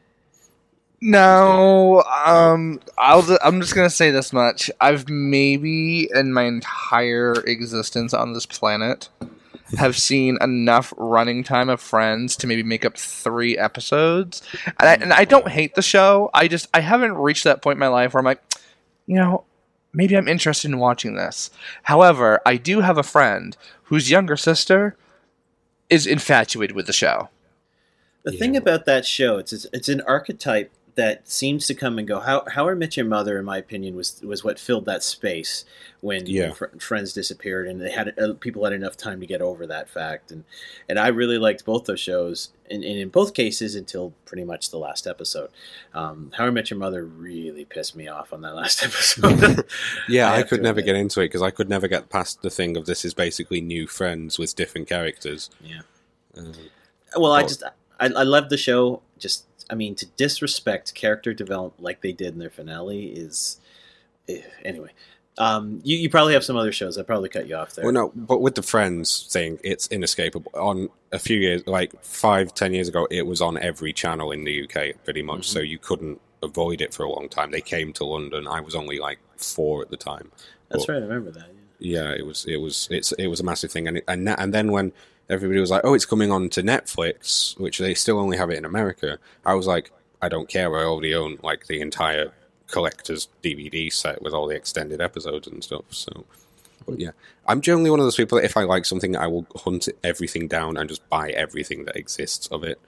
No, um, I'll. I'm just gonna say this much. I've maybe in my entire existence on this planet have seen enough running time of Friends to maybe make up three episodes, and I, and I don't hate the show. I just I haven't reached that point in my life where I'm like, you know, maybe I'm interested in watching this. However, I do have a friend whose younger sister is infatuated with the show. The Yeah. thing about that show, it's it's, it's an archetype that seems to come and go. How How I Met Your Mother, in my opinion, was was what filled that space when Yeah. Fr- Friends disappeared, and they had uh, people had enough time to get over that fact. And and I really liked both those shows, and, and in both cases until pretty much the last episode. Um, How I Met Your Mother really pissed me off on that last episode. yeah, I I, could never admit. get into it because I could never get past the thing of this is basically new friends with different characters. yeah. Um, Well, I Well- just I, I love the show. Just I mean, to disrespect character development like they did in their finale is eh, anyway. Um, you, you probably have some other shows. I probably cut you off there. Well, no, but with the Friends thing, it's inescapable. On a few years, like five, ten years ago, it was on every channel in the UK, pretty much. So you couldn't avoid it for a long time. They came to London. I was only like four at the time. That's Well, right. I remember that. Yeah. Yeah, it was, it was, it's, it was a massive thing. And it, and and then when everybody was like, "Oh, it's coming on to Netflix," which they still only have it in America, I was like, "I don't care. I already own like the entire collector's DVD set with all the extended episodes and stuff." So. But yeah, I'm generally one of those people that if I like something, I will hunt everything down and just buy everything that exists of it.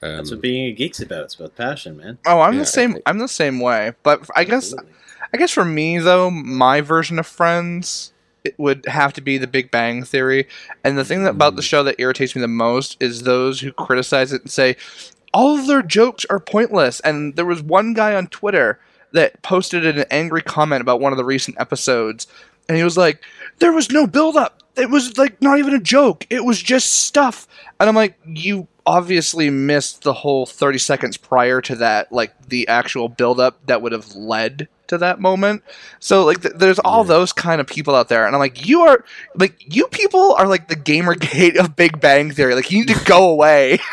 Um, That's what being a geek's about. It's about passion, man. Oh, I'm Yeah, the same. I- I'm the same way. But I guess Absolutely. I guess for me though, my version of Friends it would have to be The Big Bang Theory. And the thing that, about the hmm. show that irritates me the most is those who criticize it and say all of their jokes are pointless. And there was one guy on Twitter that posted an angry comment about one of the recent episodes, and he was like, "There was no build up. It was like not even a joke. It was just stuff." And I'm like, "You obviously missed the whole 30 seconds prior to that, like the actual build up that would have led to that moment." So like, th- there's all Yeah. those kind of people out there, and I'm like, "You are like you people are like the GamerGate of Big Bang Theory. Like, you need to go away."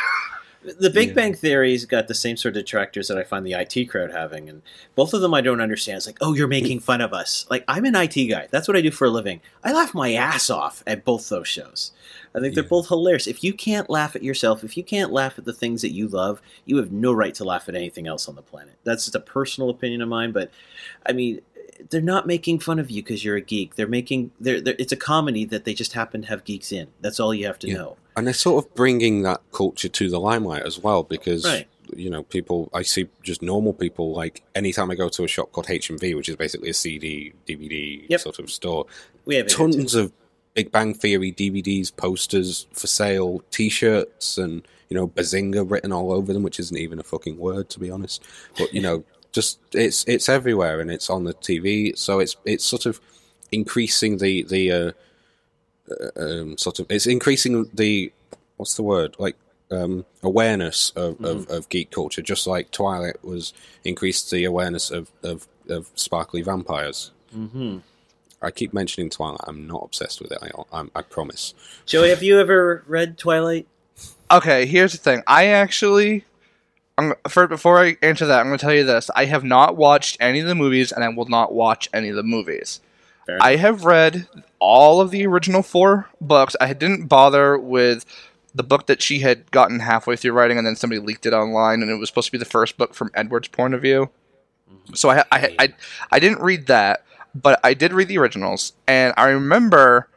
The Big Yeah. Bang Theory's got the same sort of detractors that I find the IT crowd having, and both of them I don't understand. It's like, oh, you're making fun of us. Like, I'm an IT guy. That's what I do for a living. I laugh my ass off at both those shows. I think they're both hilarious. If you can't laugh at yourself, if you can't laugh at the things that you love, you have no right to laugh at anything else on the planet. That's just a personal opinion of mine, but I mean, they're not making fun of you because you're a geek. They're making they're, they're it's a comedy that they just happen to have geeks in. That's all you have to Yeah. know. And they're sort of bringing that culture to the limelight as well because Right. you know people i see just normal people like anytime i go to a shop called HMV which is basically a cd dvd Yep. sort of store We have it here, too. tons of big bang theory dvds posters for sale t-shirts and you know bazinga written all over them which isn't even a fucking word to be honest but you know just it's it's everywhere and it's on the tv so it's it's sort of increasing the the uh, um, sort of it's increasing the what's the word like um, awareness of, of, of geek culture, just like Twilight was increased the awareness of, of, of sparkly vampires. Mm-hmm. I keep mentioning Twilight. I'm not obsessed with it. I, I'm, I promise. Joey, have you ever read Twilight? Okay, here's the thing. I actually, I'm, for before I answer that, I'm going to tell you this. I have not watched any of the movies, and I will not watch any of the movies. I have read all of the original four books. I didn't bother with the book that she had gotten halfway through writing, and then somebody leaked it online, and it was supposed to be the first book from Edward's point of view. So I, I, I, I didn't read that. but I did read the originals, and I remember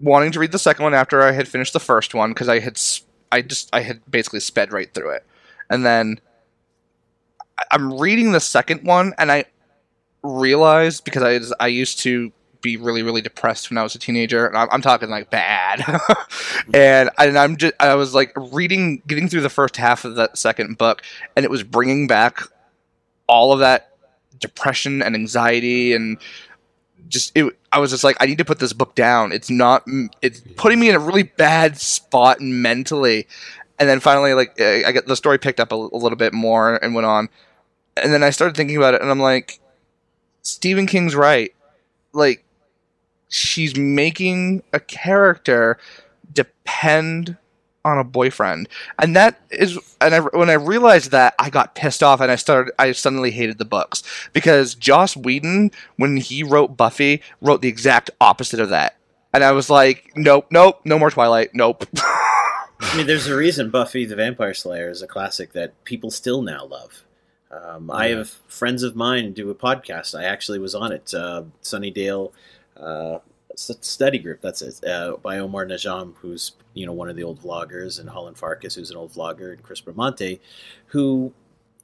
wanting to read the second one after I had finished the first one because I had I just I had basically sped right through it, and then I'm reading the second one, and I realized because I I used to be really really depressed when I was a teenager, and I'm, I'm talking like bad, and and I'm just I was like reading getting through the first half of that second book, and it was bringing back all of that depression and anxiety and just it i was just like i need to put this book down. It's not it's putting me in a really bad spot mentally. And then finally like i get the story picked up a, a little bit more and went on. And then i started thinking about it and i'm like stephen king's right. Like she's making a character depend on a boyfriend and that is and I, when i realized that i got pissed off and i started i suddenly hated the books because joss whedon when he wrote buffy wrote the exact opposite of that and i was like nope nope no more twilight nope I mean, there's a reason Buffy the Vampire Slayer is a classic that people still now love. Um, I have friends of mine do a podcast. I actually was on it. Uh, Sunnydale uh, Study Group. That's it. Uh, by Omar Najam, who's you know one of the old vloggers, and Holland Farkas, who's an old vlogger, and Chris Bramante, who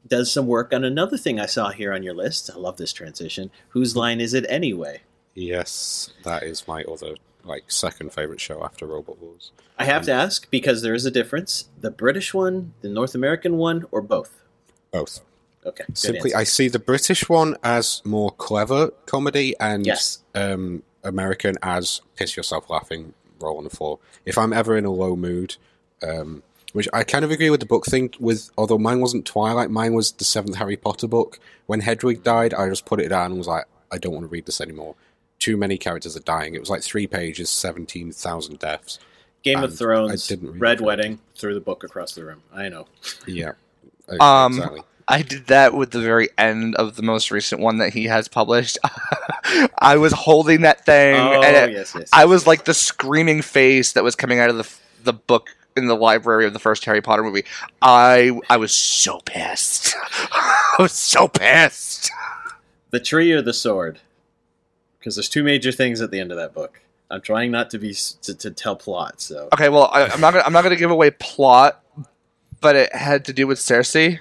does some work on another thing I saw here on your list. I love this transition. Whose line is it anyway? Yes, that is my other like second favorite show after Robot Wars. I have to ask because there is a difference. The British one, the North American one, or both? Both. Okay. Simply. I see the British one as more clever comedy, and Yes. um, American as piss yourself laughing, roll on the floor. If I'm ever in a low mood, um, which I kind of agree with the book thing. With although mine wasn't Twilight, mine was the seventh Harry Potter book. When Hedwig died, I just put it down and was like, I don't want to read this anymore. Too many characters are dying. It was like three pages, seventeen thousand deaths. Game of Thrones, I didn't Red. Wedding, threw the book across the room. I know. Yeah, Um, exactly. I did that with the very end of the most recent one that he has published. I was holding that thing, Oh, and it, yes, yes. I was like the screaming face that was coming out of the the book in the library of the first Harry Potter movie. I I was so pissed. I was so pissed. the tree or the sword, because there's two major things at the end of that book. I'm trying not to be to, to tell plot. So Okay, well I, I'm not gonna, I'm not going to give away plot, but it had to do with Cersei.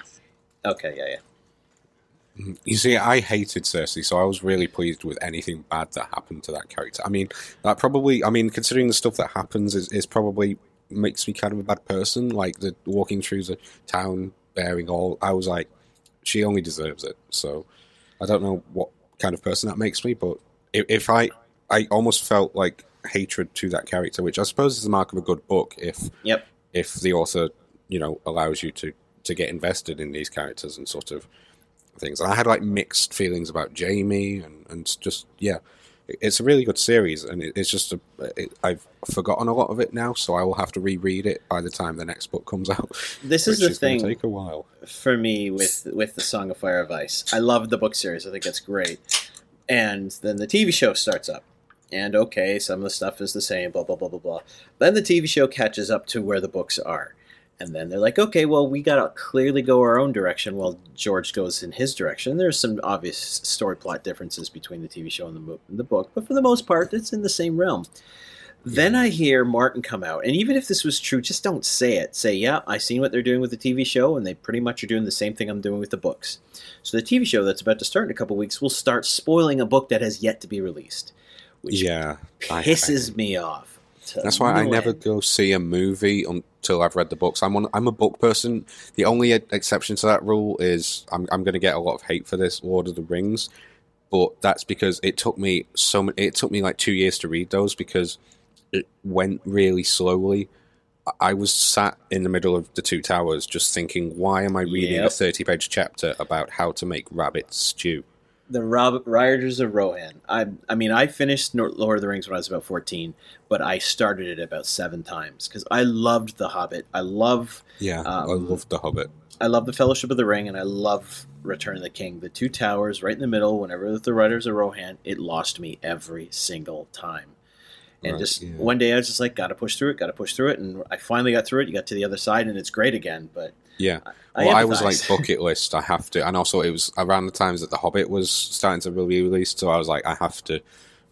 Okay, yeah, yeah. You see, I hated Cersei, so I was really pleased with anything bad that happened to that character. I mean, that probably, I mean, considering the stuff that happens is, is probably makes me kind of a bad person. Like the walking through the town baring all, I was like, she only deserves it. So I don't know what kind of person that makes me, but if, if I, I almost felt like hatred to that character, which I suppose is the mark of a good book. If Yep. if the author, you know, allows you to to get invested in these characters and sort of things. And I had like mixed feelings about Jaime and and just yeah, it's a really good series, and it, it's just a it, I've forgotten a lot of it now, so I will have to reread it by the time the next book comes out. This is the is thing. take a while. for me with with the Song of Fire of Ice. I love the book series. I think it's great. And then the TV show starts up. And okay, some of the stuff is the same, blah blah blah blah blah. Then the TV show catches up to where the books are. And then they're like, okay, well, we got to clearly go our own direction while George goes in his direction. There's some obvious story plot differences between the TV show and the, mo- and the book, but for the most part, it's in the same realm. Then I hear Martin come out, and even if this was true, just don't say it. Say, yeah, I seen what they're doing with the TV show, and they pretty much are doing the same thing I'm doing with the books. So the TV show that's about to start in a couple weeks will start spoiling a book that has yet to be released, which Yeah, I- pisses me off. That's why I never go see a movie until I've read the books. I'm on, I'm a book person. The only exception to that rule is I'm I'm going to get a lot of hate for this Lord of the Rings, but that's because it took me so it took me like two years to read those because it went really slowly. I- was sat in the middle of the two towers just thinking, why am I reading a 30 page chapter about how to make rabbit stew? The Rob- Riders of Rohan. I, I mean, I finished Lord of the Rings when I was about 14, but I started it about seven times because I loved The Hobbit. I love, Yeah, I Um, love The Hobbit. I love The Fellowship of the Ring, and I love Return of the King. The two towers right in the middle. Whenever the Riders of Rohan, it lost me every single time. And Right, just yeah. one day, I was just like, "Got to push through it. Got to push through it." And I finally got through it. You got to the other side, and it's great again. But Yeah. I Well, I, was like bucket list. I have to, and also it was around the times that The Hobbit was starting to be released, so I was like, I have to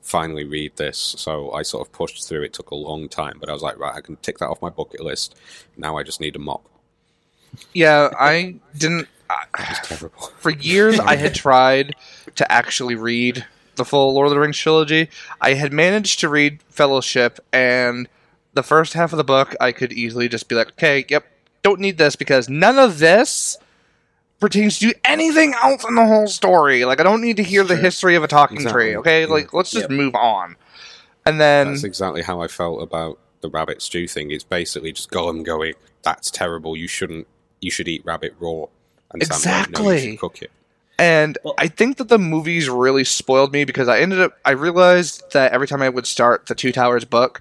finally read this. So I sort of pushed through. It took a long time, but I was like, right, I can tick that off my bucket list. Now I just need a mop. Yeah, I didn't. It's terrible. For years, I had tried to actually read the full Lord of the Rings trilogy. I had managed to read Fellowship, and the first half of the book, I could easily just be like, okay, yep, don't need this because none of this pertains to anything else in the whole story. Like, I don't need to hear the history of a talking Exactly, tree, okay? yeah. Like, let's just Yep. move on. And then. That's exactly how I felt about the rabbit stew thing. It's basically just Gollum going, "That's terrible. You shouldn't. You should eat rabbit raw." And Sam going, no, you Exactly. cook it. And Well- I think that the movies really spoiled me because I ended up I realized that every time I would start the Two Towers book,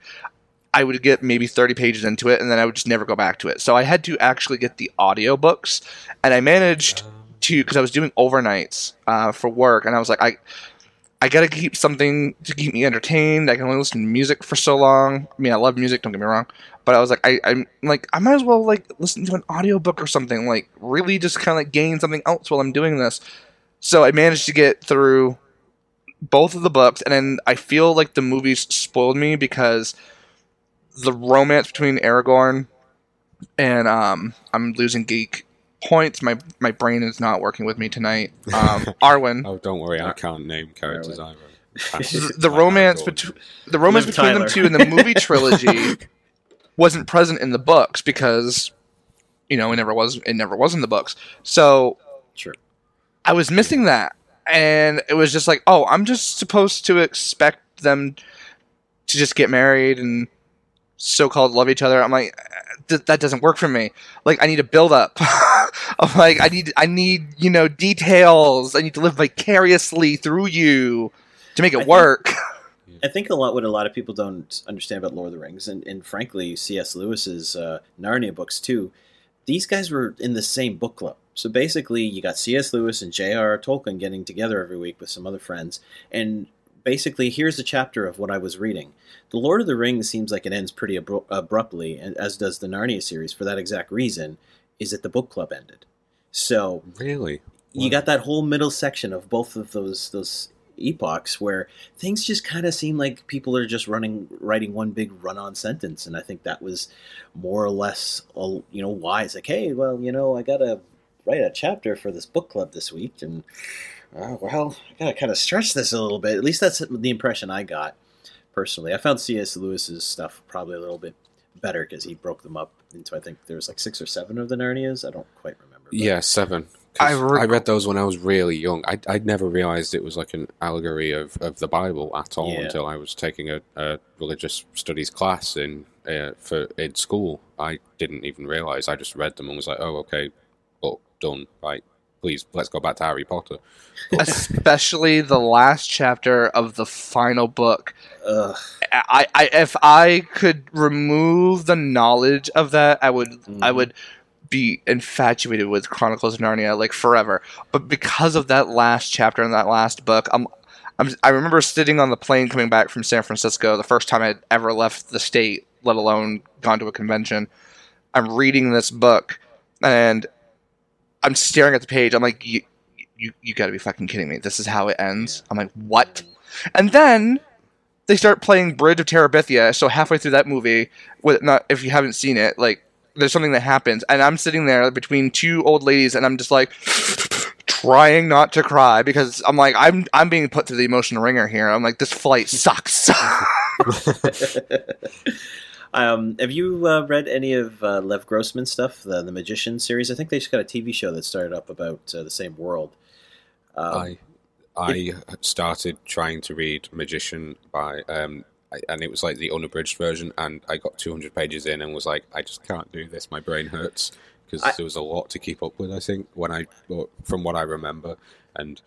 I would get maybe 30 pages into it and then I would just never go back to it. So I had to actually get the audiobooks and I managed to because I was doing overnights uh, for work and I was like I I got to keep something to keep me entertained. I can only listen to music for so long. I mean, I love music, don't get me wrong. But I was like, I, I'm like, I might as well like listen to an audiobook or something. Like, really, just kind of like gain something else while I'm doing this. So I managed to get through both of the books, and then I feel like the movies spoiled me because the romance between Aragorn and um, I'm losing geek points. My my brain is not working with me tonight. Um, Arwen. Oh, don't worry, I can't name characters either. the, the romance between the romance Liv between Tyler. them two in the movie trilogy wasn't present in the books because you know it never was it never was in the books. So Sure. I was missing that, and it was just like, oh, I'm just supposed to expect them to just get married and so-called love each other. I'm like, th- that doesn't work for me. Like, I need a build-up. I'm like, I need, I need, you know, details. I need to live vicariously through you to make I it think- work. I think a lot what a lot of people don't understand about Lord of the Rings, and, and frankly, C.S. Lewis's uh, Narnia books too. These guys were in the same book club. So basically, you got C.S. Lewis and J.R.R. Tolkien getting together every week with some other friends, and basically, here's a chapter of what I was reading. The Lord of the Rings seems like it ends pretty abru- abruptly, and as does the Narnia series, for that exact reason, is that the book club ended. So Really? you got that whole middle section of both of those those epochs where things just kind of seem like people are just running writing one big run-on sentence and i think that was more or less you know why it's like hey well you know i gotta write a chapter for this book club this week and uh, well i gotta kind of stretch this a little bit at least that's the impression i got personally i found cs lewis's stuff probably a little bit better because he broke them up into i think there was like six or seven of the narnias i don't quite remember but- Yeah, seven. I I, read those when I was really young. I I'd never realized it was like an allegory of, of the Bible at all Yeah. until I was taking a, a religious studies class in uh, for in school. I didn't even realize. I just read them and was like, oh, okay, book done. Right, please let's go back to Harry Potter. Especially the last chapter of the final book. Ugh. I, I if I could remove the knowledge of that, I would I Mhm. would be infatuated with Chronicles of Narnia like forever. But because of that last chapter in that last book, I'm, I'm I remember sitting on the plane coming back from San Francisco the first time I'd ever left the state, let alone gone to a convention. I'm reading this book and I'm staring at the page. I'm like, you, you, you got to be fucking kidding me. This is how it ends. I'm like, what? And then they start playing Bridge of Terabithia. So halfway through that movie, with not if you haven't seen it, like there's something that happens, and I'm sitting there between two old ladies, and I'm just like trying not to cry because I'm like I'm I'm being put through the emotional ringer here. I'm like this flight sucks. um, have you uh, read any of uh, Lev Grossman's stuff, the the Magician series? I think they just got a TV show that started up about uh, the same world. Um, I I started trying to read Magician by um I- and it was like the unabridged version and I got 200 pages in and was like I just can't do this my brain hurts because there was a lot to keep up with I think when I from what I remember and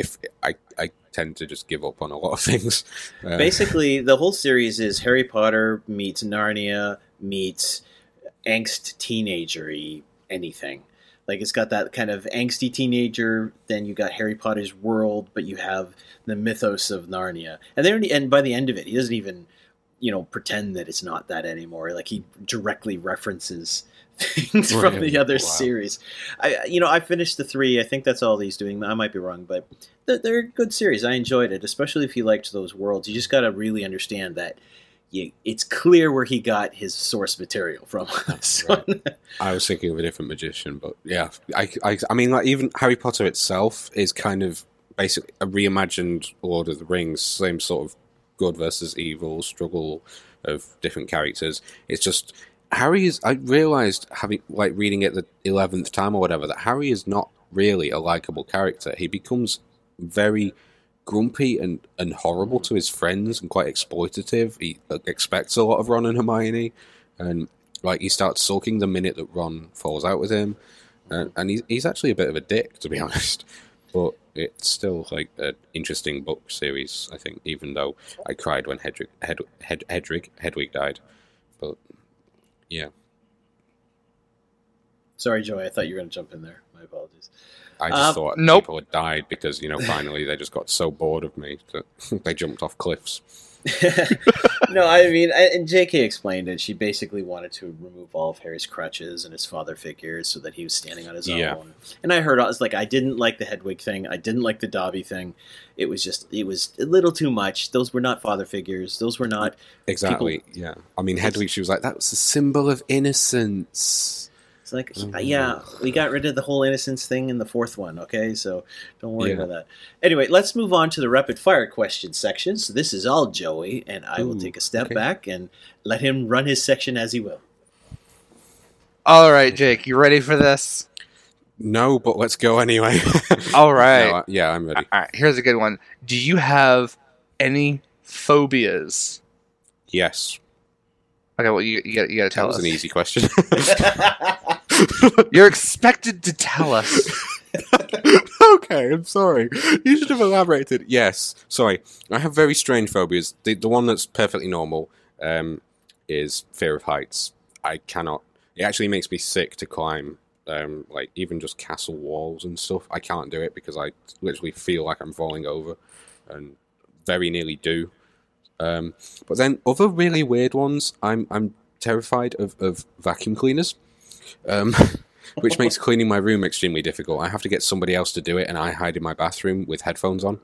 if I I tend to just give up on a lot of things Uh, Basically, the whole series is Harry Potter meets Narnia meets angst teenagery anything. Like it's got that kind of angsty teenager. Then you got Harry Potter's world, but you have the mythos of Narnia. And then, and by the end of it, he doesn't even you know pretend that it's not that anymore. Like he directly references things Right. from the other Wow. series. I you know I finished the three. I think that's all he's doing. I might be wrong, but they're, they're a good series. I enjoyed it, especially if you liked those worlds. You just got to really understand that. You, it's clear where he got his source material from. So- I was thinking of a different magician, but yeah, I, I, I mean, like even Harry Potter itself is kind of basically a reimagined Lord of the Rings, same sort of good versus evil struggle of different characters. It's just Harry is. I realized having like reading it the eleventh time or whatever that Harry is not really a likable character. He becomes very grumpy and, and horrible to his friends and quite exploitative. He expects a lot of Ron and Hermione, and like he starts sulking the minute that Ron falls out with him, and, and he's he's actually a bit of a dick to be honest. But it's still like an interesting book series, I think. Even though I cried when Hedwig Hed, Hed, Hedwig Hedwig died, but yeah, Sorry, Joey. I thought you were going to jump in there. My apologies. I just Um, thought nope. people had died because you know finally they just got so bored of me that they jumped off cliffs. no, I mean, I- and J.K. explained it. She basically wanted to remove all of Harry's crutches and his father figures so that he was standing on his Yeah. own. And I heard, I was like, I didn't like the Hedwig thing. I didn't like the Dobby thing. It was just, it was a little too much. Those were not father figures. Those were not. Exactly. yeah. I mean, Hedwig. She was like, "That was a symbol of innocence." It's like, Mhm. yeah, we got rid of the whole innocence thing in the fourth one. Okay, so don't worry Yeah. about that. Anyway, let's move on to the rapid fire question section. So this is all Joey, and I will take a step okay. back and let him run his section as he will. All right, Jake, you ready for this? No, but let's go anyway. All right. No, I- yeah, I'm ready. All right, here's a good one. Do you have any phobias? Yes, Okay, well, you, you got you got to that tell was us. an easy question. You're expected to tell us. okay, I'm sorry. You should have elaborated. Yes, sorry. I have very strange phobias. The, the one that's perfectly normal um, is fear of heights. I cannot. It actually makes me sick to climb, um, like even just castle walls and stuff. I can't do it because I literally feel like I'm falling over, and very nearly do. Um, but then other really weird ones. I'm I'm terrified of, of vacuum cleaners. Um, which makes cleaning my room extremely difficult. I have to get somebody else to do it, and I hide in my bathroom with headphones on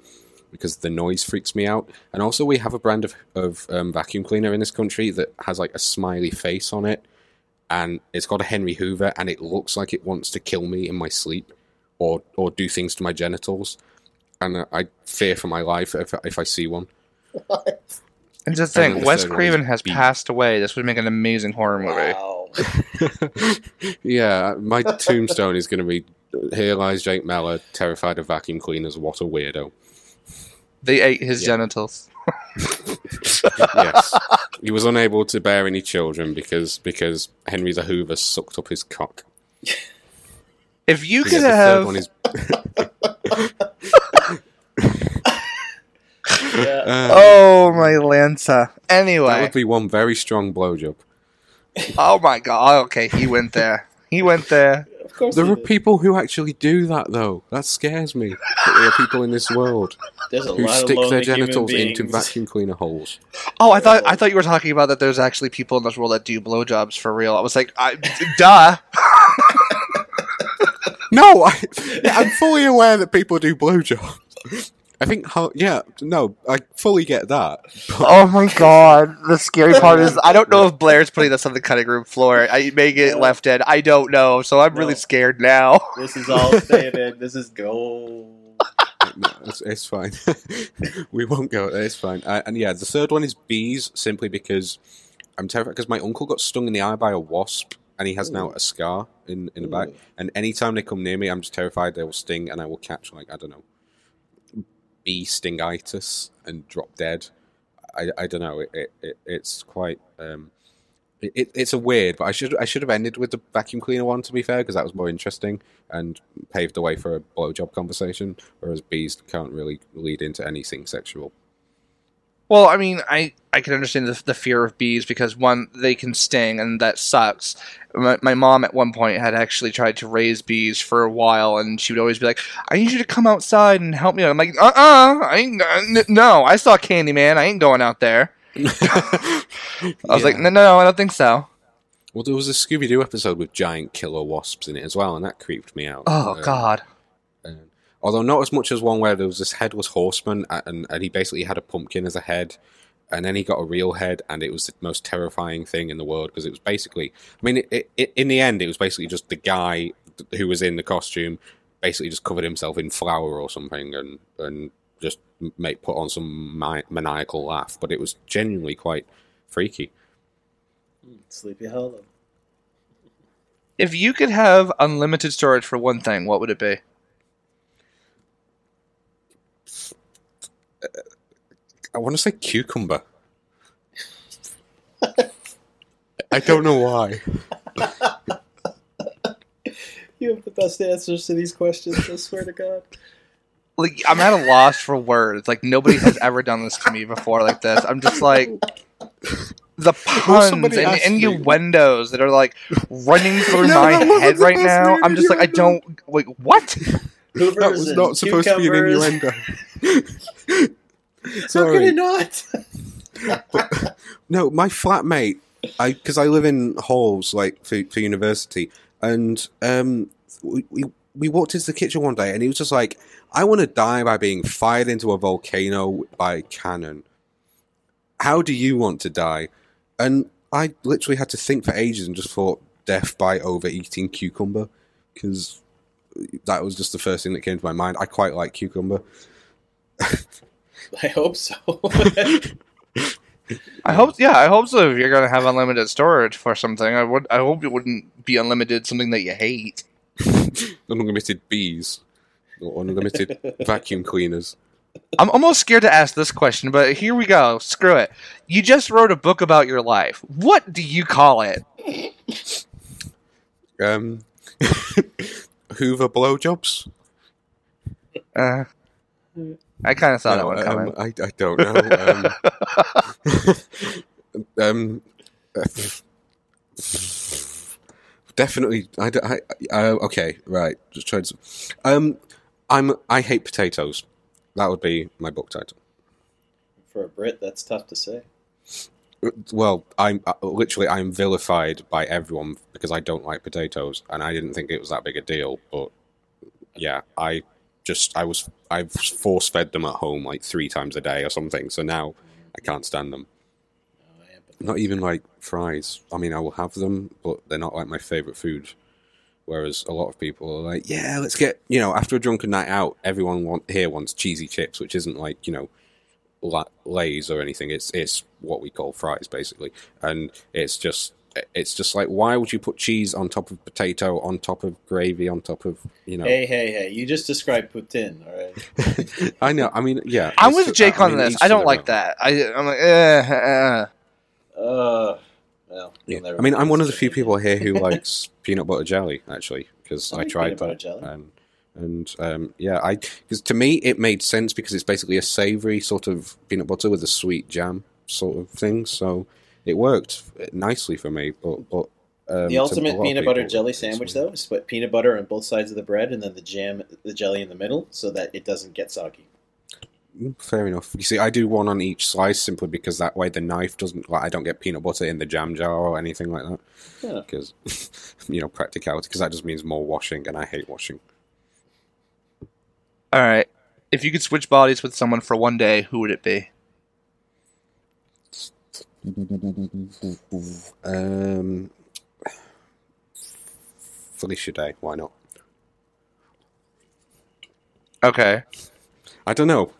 because the noise freaks me out. And also, we have a brand of, of um, vacuum cleaner in this country that has like a smiley face on it, and it's got a Henry Hoover, and it looks like it wants to kill me in my sleep or or do things to my genitals. And I fear for my life if, if I see one. And just And think, Wes third one is Craven has Beat. passed away. This would make an amazing horror movie. Wow. yeah, my tombstone is going to be here lies Jake Mellor, terrified of vacuum cleaners. What a weirdo. They ate his Yeah. genitals. yes, he was unable to bear any children because because Henry the Hoover sucked up his cock. If you could yeah, the have, one is. Yeah. Uh, oh my Lanza. Anyway. That would be one very strong blowjob. Oh my god. Okay, he went there. He went there. Of course, There are did. people who actually do that, though. That scares me. That there are people in this world who stick their genitals into vacuum cleaner holes. Oh, I thought I thought you were talking about that. There's actually people in this world that do blowjobs for real. I was like, I, duh. No, I, I'm fully aware that people do blowjobs. I think, how, yeah, no, I fully get that. Oh my god. The scary part is I don't know if Blair's putting this on the cutting room floor. I may get left in. I don't know. So I'm really No. scared now. This is all staying in. This is gold. No, it's, it's fine. we won't go there. It's fine. Uh, and yeah, the third one is bees, simply because I'm terrified. Because my uncle got stung in the eye by a wasp, and he has now a scar in in the back. And anytime they come near me, I'm just terrified they will sting, and I will catch like I don't know, bee stingitis and drop dead. I, I don't know. It, it, it it's quite. Um, it, it's a weird, but I should I should have ended with the vacuum cleaner one to be fair because that was more interesting and paved the way for a blowjob conversation. Whereas bees can't really lead into anything sexual. Well, I mean, I, I can understand the, the fear of bees because one, they can sting, and that sucks. My, my mom at one point had actually tried to raise bees for a while, and she would always be like, "I need you to come outside and help me." out." I'm like, "Uh, uh I ain't. uh, n- No, I saw Candyman. I ain't going out there." I was like, no, no, no, I don't think so. Well, there was a Scooby Doo episode with giant killer wasps in it as well, and that creeped me out. Oh Um, God. Although not as much as one where there was this headless horseman, and, and he basically had a pumpkin as a head, and then he got a real head, and it was the most terrifying thing in the world because it was basically, I mean, it, it, in the end, it was basically just the guy who was in the costume basically just covered himself in flour or something, and and just make put on some mi- maniacal laugh, but it was genuinely quite freaky. Sleepy Hollow. If you could have unlimited storage for one thing, what would it be? I want to say cucumber. I don't know why. You have the best answers to these questions. I swear to God. Like I'm at a loss for words. Like nobody has ever done this to me before like this. I'm just like the puns somebody and asked me- innuendos that are like running through No, my head right now. I'm just like I don't like what? That was not supposed to be an innuendo. How could it not? No, my flatmate, I because I live in halls like for, for university, and um, we, we we walked into the kitchen one day, and he was just like, "I want to die by being fired into a volcano by cannon. How do you want to die?" And I literally had to think for ages, and just thought death by overeating cucumber, because that was just the first thing that came to my mind. I quite like cucumber. I hope so. I hope yeah, I hope so if you're gonna have unlimited storage for something. I would I hope it wouldn't be unlimited something that you hate. unlimited bees or unlimited vacuum cleaners. I'm almost scared to ask this question, but here we go. Screw it. You just wrote a book about your life. What do you call it? Um, Hoover blowjobs. Uh, I kind of saw that No, one um, coming. I, I don't know. Um, um, definitely. I, d- I- I, okay, right. Just trying to. Um, I'm. I hate potatoes. That would be my book title. For a Brit, that's tough to say. Well, I'm uh, literally I'm vilified by everyone because I don't like potatoes, and I didn't think it was that big a deal. But yeah, I just I was I force fed them at home like three times a day or something. So now I can't stand them. Not even like fries. I mean, I will have them, but they're not like my favorite food. Whereas a lot of people are like, yeah, let's get you know after a drunken night out, everyone want, here wants cheesy chips, which isn't like you know lays or anything. It's it's what we call fries basically, and it's just it's just like why would you put cheese on top of potato, on top of gravy, on top of you know? Hey, hey, hey! You just described poutine, all right? I know. I mean, yeah. I'm with Jake I on mean, this. I don't like own. that. I, I'm like, eh, eh. Uh, well, Yeah. I mean, I'm one of the few people here who likes peanut butter jelly, actually, because I I tried peanut butter that. jelly. And, and um, yeah, I because to me it made sense because it's basically a savory sort of peanut butter with a sweet jam sort of thing. So it worked nicely for me. But, but um, The ultimate peanut butter jelly sandwich, though, is put peanut butter on both sides of the bread and then the jam, the jelly in the middle, so that it doesn't get soggy. Mm, Fair enough. You see, I do one on each slice simply because that way the knife doesn't like I don't get peanut butter in the jam jar or anything like that. Yeah. Because you know practicality. Because that just means more washing, and I hate washing. All right. If you could switch bodies with someone for one day, who would it be? Um, Felicia Day. Why not? Okay. I don't know.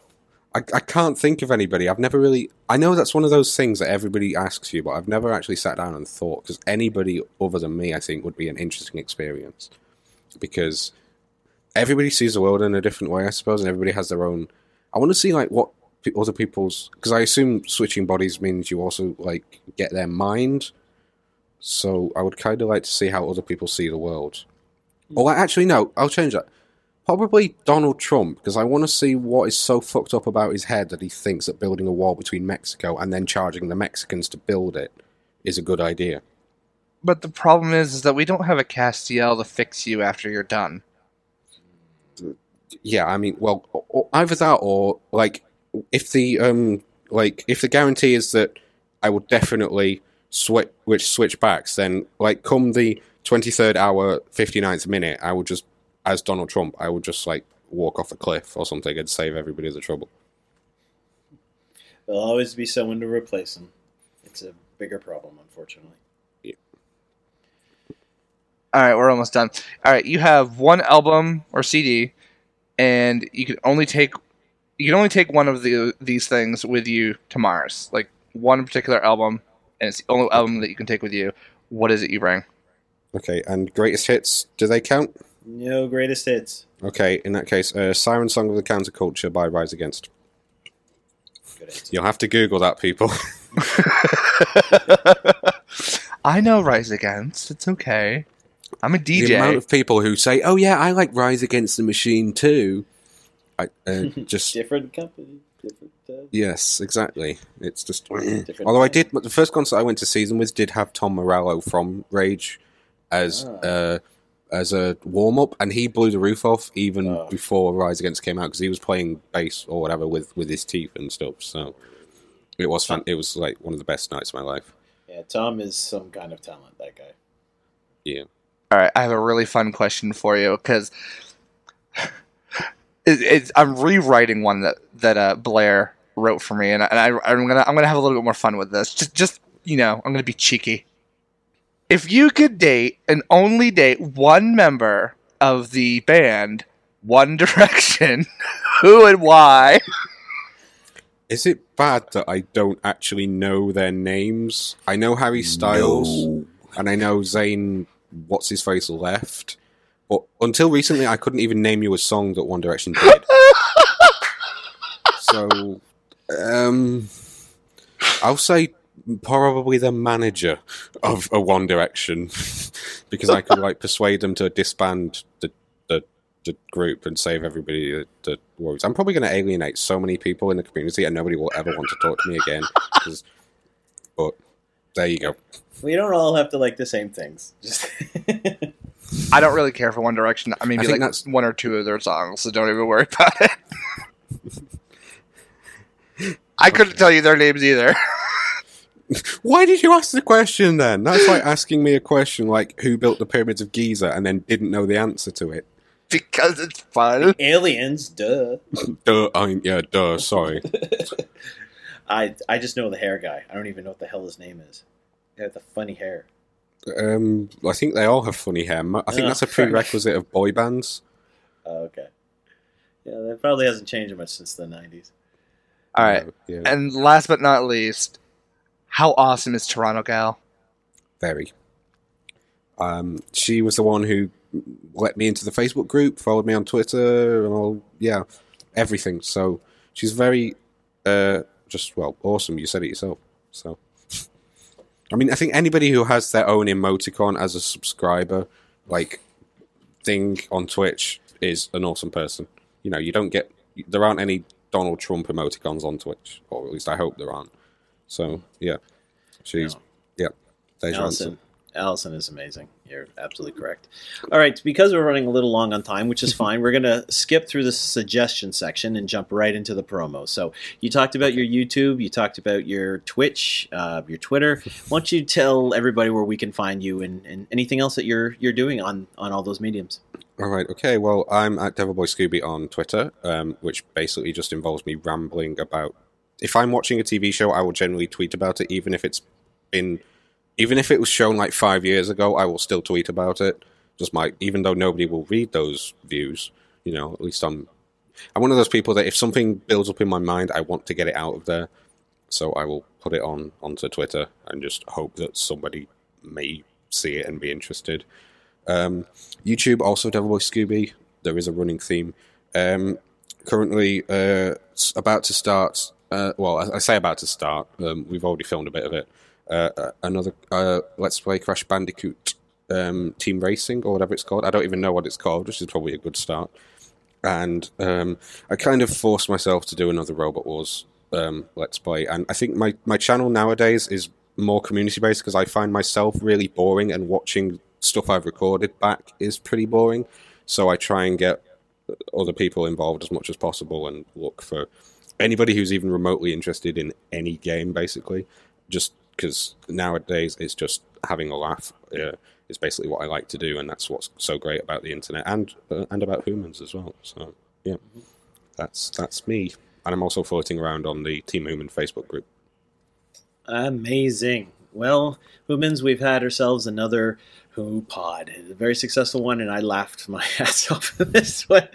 I, I can't think of anybody. I've never really. I know that's one of those things that everybody asks you, but I've never actually sat down and thought because anybody other than me, I think, would be an interesting experience because everybody sees the world in a different way, I suppose, and everybody has their own. I want to see like what other people's because I assume switching bodies means you also like get their mind. So I would kind of like to see how other people see the world. Or actually, no, I'll change that. Probably Donald Trump, because I want to see what is so fucked up about his head that he thinks that building a wall between Mexico and then charging the Mexicans to build it is a good idea. But the problem is, is that we don't have a Castiel to fix you after you're done. Yeah, I mean, well, o- o- either that or like if the um like if the guarantee is that I will definitely switch which switch backs. Then, like, come the twenty third hour, 59th minute, I would just, as Donald Trump, I would just like walk off a cliff or something and save everybody the trouble. There'll always be someone to replace him. It's a bigger problem, unfortunately. Yeah. All right, we're almost done. All right, you have one album or CD, and you can only take you can only take one of the these things with you to Mars. Like one particular album, and it's the only album that you can take with you. What is it you bring? Okay, and greatest hits, do they count? No greatest hits. Okay, in that case, uh, Siren Song of the Counterculture by Rise Against. Good. You'll have to Google that, people. I know Rise Against. It's okay. I'm a DJ. The amount of people who say, "Oh yeah, I like Rise Against the Machine too," I uh, just Different company. Different. Uh, yes, exactly. It's just. Although I did, the first concert I went to Season them with did have Tom Morello from Rage as Ah. uh, as a warm up, and he blew the roof off even Oh. before Rise Against came out because he was playing bass or whatever with with his teeth and stuff. So it was fun. It was like one of the best nights of my life. yeah, Tom is some kind of talent. That guy. Yeah. All right, I have a really fun question for you because it, it's, I'm rewriting one that that uh, Blair wrote for me, and, I, and I, I'm gonna I'm gonna have a little bit more fun with this. Just just you know, I'm gonna be cheeky. If you could date and only date one member of the band One Direction, who and why? Is it bad that I don't actually know their names? I know Harry Styles and I know Zayn. What's his face left, but until recently, I couldn't even name you a song that One Direction did. so, um, I'll say probably the manager of a One Direction because I could like persuade them to disband the the, the group and save everybody the, the worries. I'm probably going to alienate so many people in the community, and nobody will ever want to talk to me again. but there you go. We don't all have to like the same things. Just I don't really care for One Direction. I mean, I like that's- one or two of their songs, so don't even worry about it. I couldn't tell you their names either. Why did you ask the question then? That's like asking me a question like who built the pyramids of Giza and then didn't know the answer to it. because it's fun. aliens, duh. Duh, I mean, yeah, duh, sorry. I I just know the hair guy. I don't even know what the hell his name is. He had the funny hair. Um, I think they all have funny hair. I think Oh, that's a prerequisite of boy bands. Oh, okay. Yeah, that probably hasn't changed much since the '90s. All right, Uh, yeah, and last but not least, how awesome is Toronto Gal? very. Um, she was the one who let me into the Facebook group, followed me on Twitter, and all. Yeah, everything. So she's very, uh, just well, awesome. You said it yourself. So, I mean, I think anybody who has their own emoticon as a subscriber, like thing on Twitch, is an awesome person. You know, you don't get there aren't any Donald Trump emoticons on Twitch, or at least I hope there aren't. So yeah, she's No. yeah. There's your answer. Allison, Allison is amazing. You're absolutely correct. All right, because we're running a little long on time, which is fine, we're going to skip through the suggestion section and jump right into the promo. So, you talked about your YouTube, you talked about your Twitch, uh, your Twitter. Why don't you tell everybody where we can find you and, and anything else that you're you're doing on on all those mediums? All right, okay. Well, I'm at Devilboy Scooby on Twitter, um, which basically just involves me rambling about. If I'm watching a TV show, I will generally tweet about it, even if it's been, even if it was shown like five years ago, I will still tweet about it. Just my, even though nobody will read those views, you know, at least I'm, I'm one of those people that if something builds up in my mind, I want to get it out of there, so I will put it on onto Twitter and just hope that somebody may see it and be interested. Um, YouTube also Devil Devilboy Scooby. There is a running theme. Um, currently, uh, about to start. Uh, well, I, I say about to start. Um, we've already filmed a bit of it. Uh, another uh, Let's Play Crash Bandicoot um, Team Racing or whatever it's called. I don't even know what it's called, which is probably a good start. And um, I kind of forced myself to do another Robot Wars um, Let's Play, and I think my my channel nowadays is more community based because I find myself really boring and watching stuff I've recorded back is pretty boring. So I try and get other people involved as much as possible and look for anybody who's even remotely interested in any game, basically. just because nowadays it's just having a laugh uh, is basically what I like to do, and that's what's so great about the internet and uh, and about humans as well. So yeah, that's that's me, and I'm also floating around on the Team Human Facebook group. Amazing. Well, humans, we've had ourselves another HooPod, a very successful one, and I laughed my ass off at this one.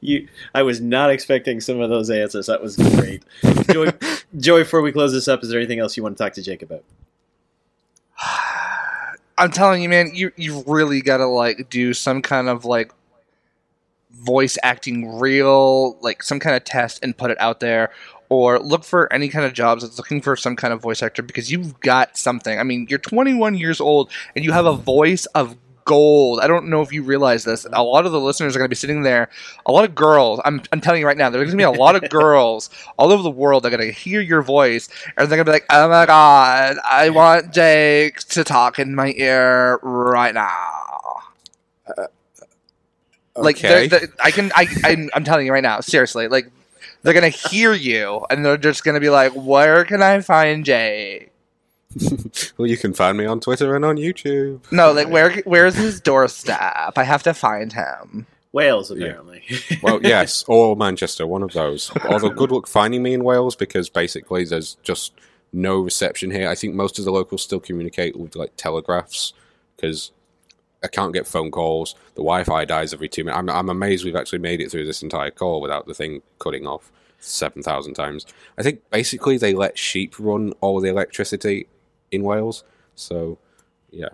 You, I was not expecting some of those answers. That was great. Joey, Joey, before we close this up, is there anything else you want to talk to Jake about? I'm telling you, man, you you really got to like do some kind of like voice acting real, like some kind of test and put it out there, or look for any kind of jobs that's looking for some kind of voice actor because you've got something. I mean, you're 21 years old and you have a voice of gold. I don't know if you realize this. A lot of the listeners are going to be sitting there. A lot of girls. I'm, I'm telling you right now, there's going to be a lot of girls all over the world that are going to hear your voice and they're going to be like, "Oh my god, I want Jake to talk in my ear right now." Uh, like, Okay. they're- they're- I can, I, I'm, I'm telling you right now, seriously, like, they're gonna hear you, and they're just gonna be like, "Where can I find Jake?" well, you can find me on Twitter and on YouTube. No, like, where, where's his doorstep? I have to find him. Wales, apparently. Well, yes, or Manchester, one of those. Although, good luck finding me in Wales because basically there's just no reception here. I think most of the locals still communicate with like telegraphs because I can't get phone calls. The Wi-Fi dies every two minutes. I'm, I'm amazed we've actually made it through this entire call without the thing cutting off seven thousand times. I think basically they let sheep run all the electricity in Wales. So, yeah.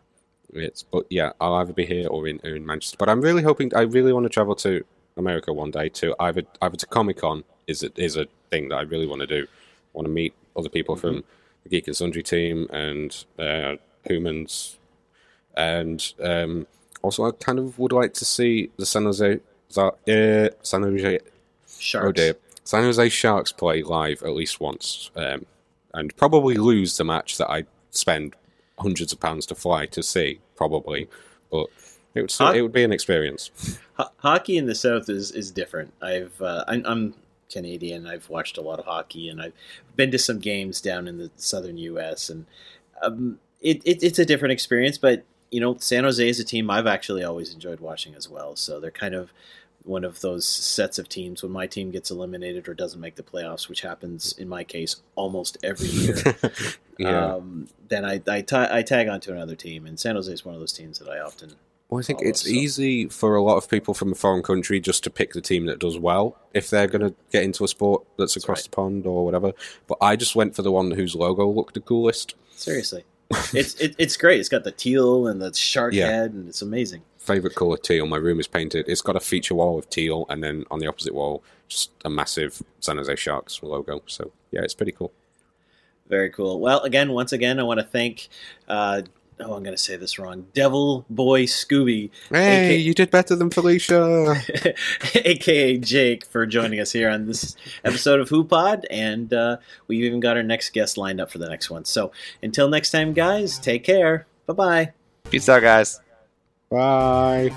It's but yeah, I'll either be here or in or in Manchester. But I'm really hoping I really want to travel to America one day to either either to Comic Con is a, is a thing that I really want to do. I want to meet other people from the Geek and Sundry team and uh, humans, and um, also I kind of would like to see the San Jose uh, San Jose Sharks. oh dear San Jose Sharks play live at least once, um, and probably lose the match that I spend hundreds of pounds to fly to see, probably, but. It would, it would be an experience. Ho- hockey in the South is, is different. I've uh, I'm, I'm Canadian. I've watched a lot of hockey, and I've been to some games down in the southern U.S. and um, it, it it's a different experience. But you know, San Jose is a team I've actually always enjoyed watching as well. So they're kind of one of those sets of teams when my team gets eliminated or doesn't make the playoffs, which happens in my case almost every year. yeah. um, then I I ta- I tag onto another team, and San Jose is one of those teams that I often Well, I think follow, it's so- easy for a lot of people from a foreign country just to pick the team that does well if they're going to get into a sport that's across right. the pond or whatever. But I just went for the one whose logo looked the coolest. Seriously, it's it, it's great. It's got the teal and the shark Yeah. head, and it's amazing. Favorite color teal. My room is painted. It's got a feature wall of teal, and then on the opposite wall, just a massive San Jose Sharks logo. So yeah, it's pretty cool. Very cool. Well, again, once again, I want to thank. Uh, oh, I'm going to say this wrong. Devilboy Scooby, Hey, AK you did better than Felicia. aka Jake, for joining us here on this episode of HooPod, and uh, we've even got our next guest lined up for the next one. So until next time, guys, take care. Bye bye. Peace out, guys. Bye.